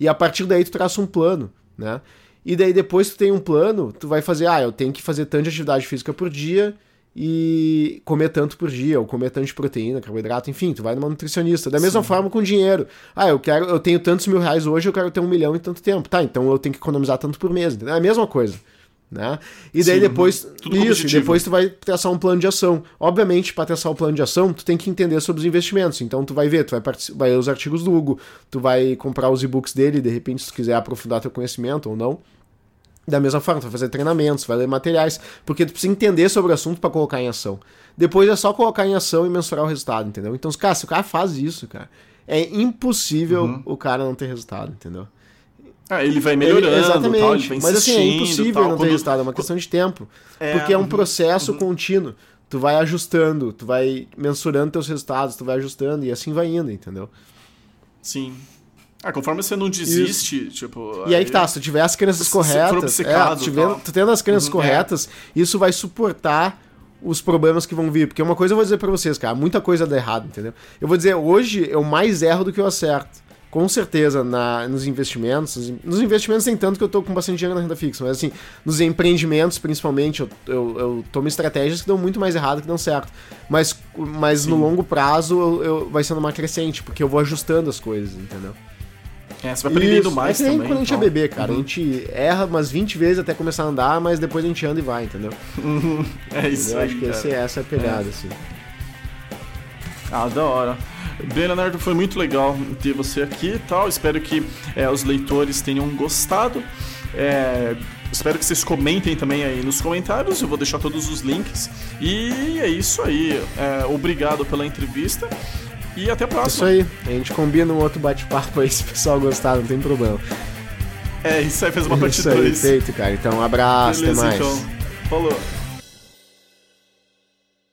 E a partir daí tu traça um plano, né? E daí depois tu tem um plano, tu vai fazer, ah, eu tenho que fazer tanta atividade física por dia e comer tanto por dia, ou comer tanto de proteína, carboidrato, enfim, tu vai numa nutricionista. Da mesma Sim. forma com dinheiro. Ah, eu quero, eu tenho tantos mil reais hoje, eu quero ter um milhão em tanto tempo. Tá, então eu tenho que economizar tanto por mês. É a mesma coisa. Né? E daí Sim, depois. Isso, depois tu vai traçar um plano de ação. Obviamente, para traçar o um plano de ação, tu tem que entender sobre os investimentos. Então tu vai ver, tu vai, vai ler os artigos do Hugo, tu vai comprar os e-books dele, de repente, se tu quiser aprofundar teu conhecimento ou não. Da mesma forma, tu vai fazer treinamentos, vai ler materiais, porque tu precisa entender sobre o assunto para colocar em ação. Depois é só colocar em ação e mensurar o resultado, entendeu? Então, cara, se o cara faz isso, cara, é impossível uhum. o cara não ter resultado, entendeu? Ah, ele vai melhorando, ele, exatamente. Tal, ele vai mas assim, é impossível tal, não ter resultado, é uma questão de tempo. É, porque é um uhum, processo uhum. contínuo. Tu vai ajustando, tu vai mensurando teus resultados, tu vai ajustando e assim vai indo, entendeu? Sim. Ah, conforme você não desiste, isso. tipo. E aí que tá, se tu tiver as crenças corretas. É, tiver, tu tendo as crenças uhum, corretas, é. isso vai suportar os problemas que vão vir. Porque uma coisa eu vou dizer pra vocês, cara, muita coisa dá errado, entendeu? Eu vou dizer, hoje eu mais erro do que eu acerto. Com certeza, na, nos investimentos. Nos investimentos nem tanto que eu tô com bastante dinheiro na renda fixa, mas assim, nos empreendimentos, principalmente, eu, eu, eu tomo estratégias que dão muito mais errado que dão certo. Mas, mas no longo prazo eu, eu, vai sendo uma crescente, porque eu vou ajustando as coisas, entendeu? É, você vai aprendendo Isso. mais é que nem também. quando a gente é então. é bebê, cara. Uhum. A gente erra umas 20 vezes até começar a andar, mas depois a gente anda e vai, entendeu? é isso Eu acho que esse, essa é a pegada, é. assim. Ah, da hora. Bem, Leonardo, foi muito legal ter você aqui e tal. Espero que é, os leitores tenham gostado. É, espero que vocês comentem também aí nos comentários. Eu vou deixar todos os links. E é isso aí. É, obrigado pela entrevista. E até a próxima. Isso aí. A gente combina um outro bate-papo aí se o pessoal gostar, não tem problema. É, isso aí fez uma parte 2. Isso aí, feito, cara. Então, um abraço, Beleza, até mais. Então. Falou.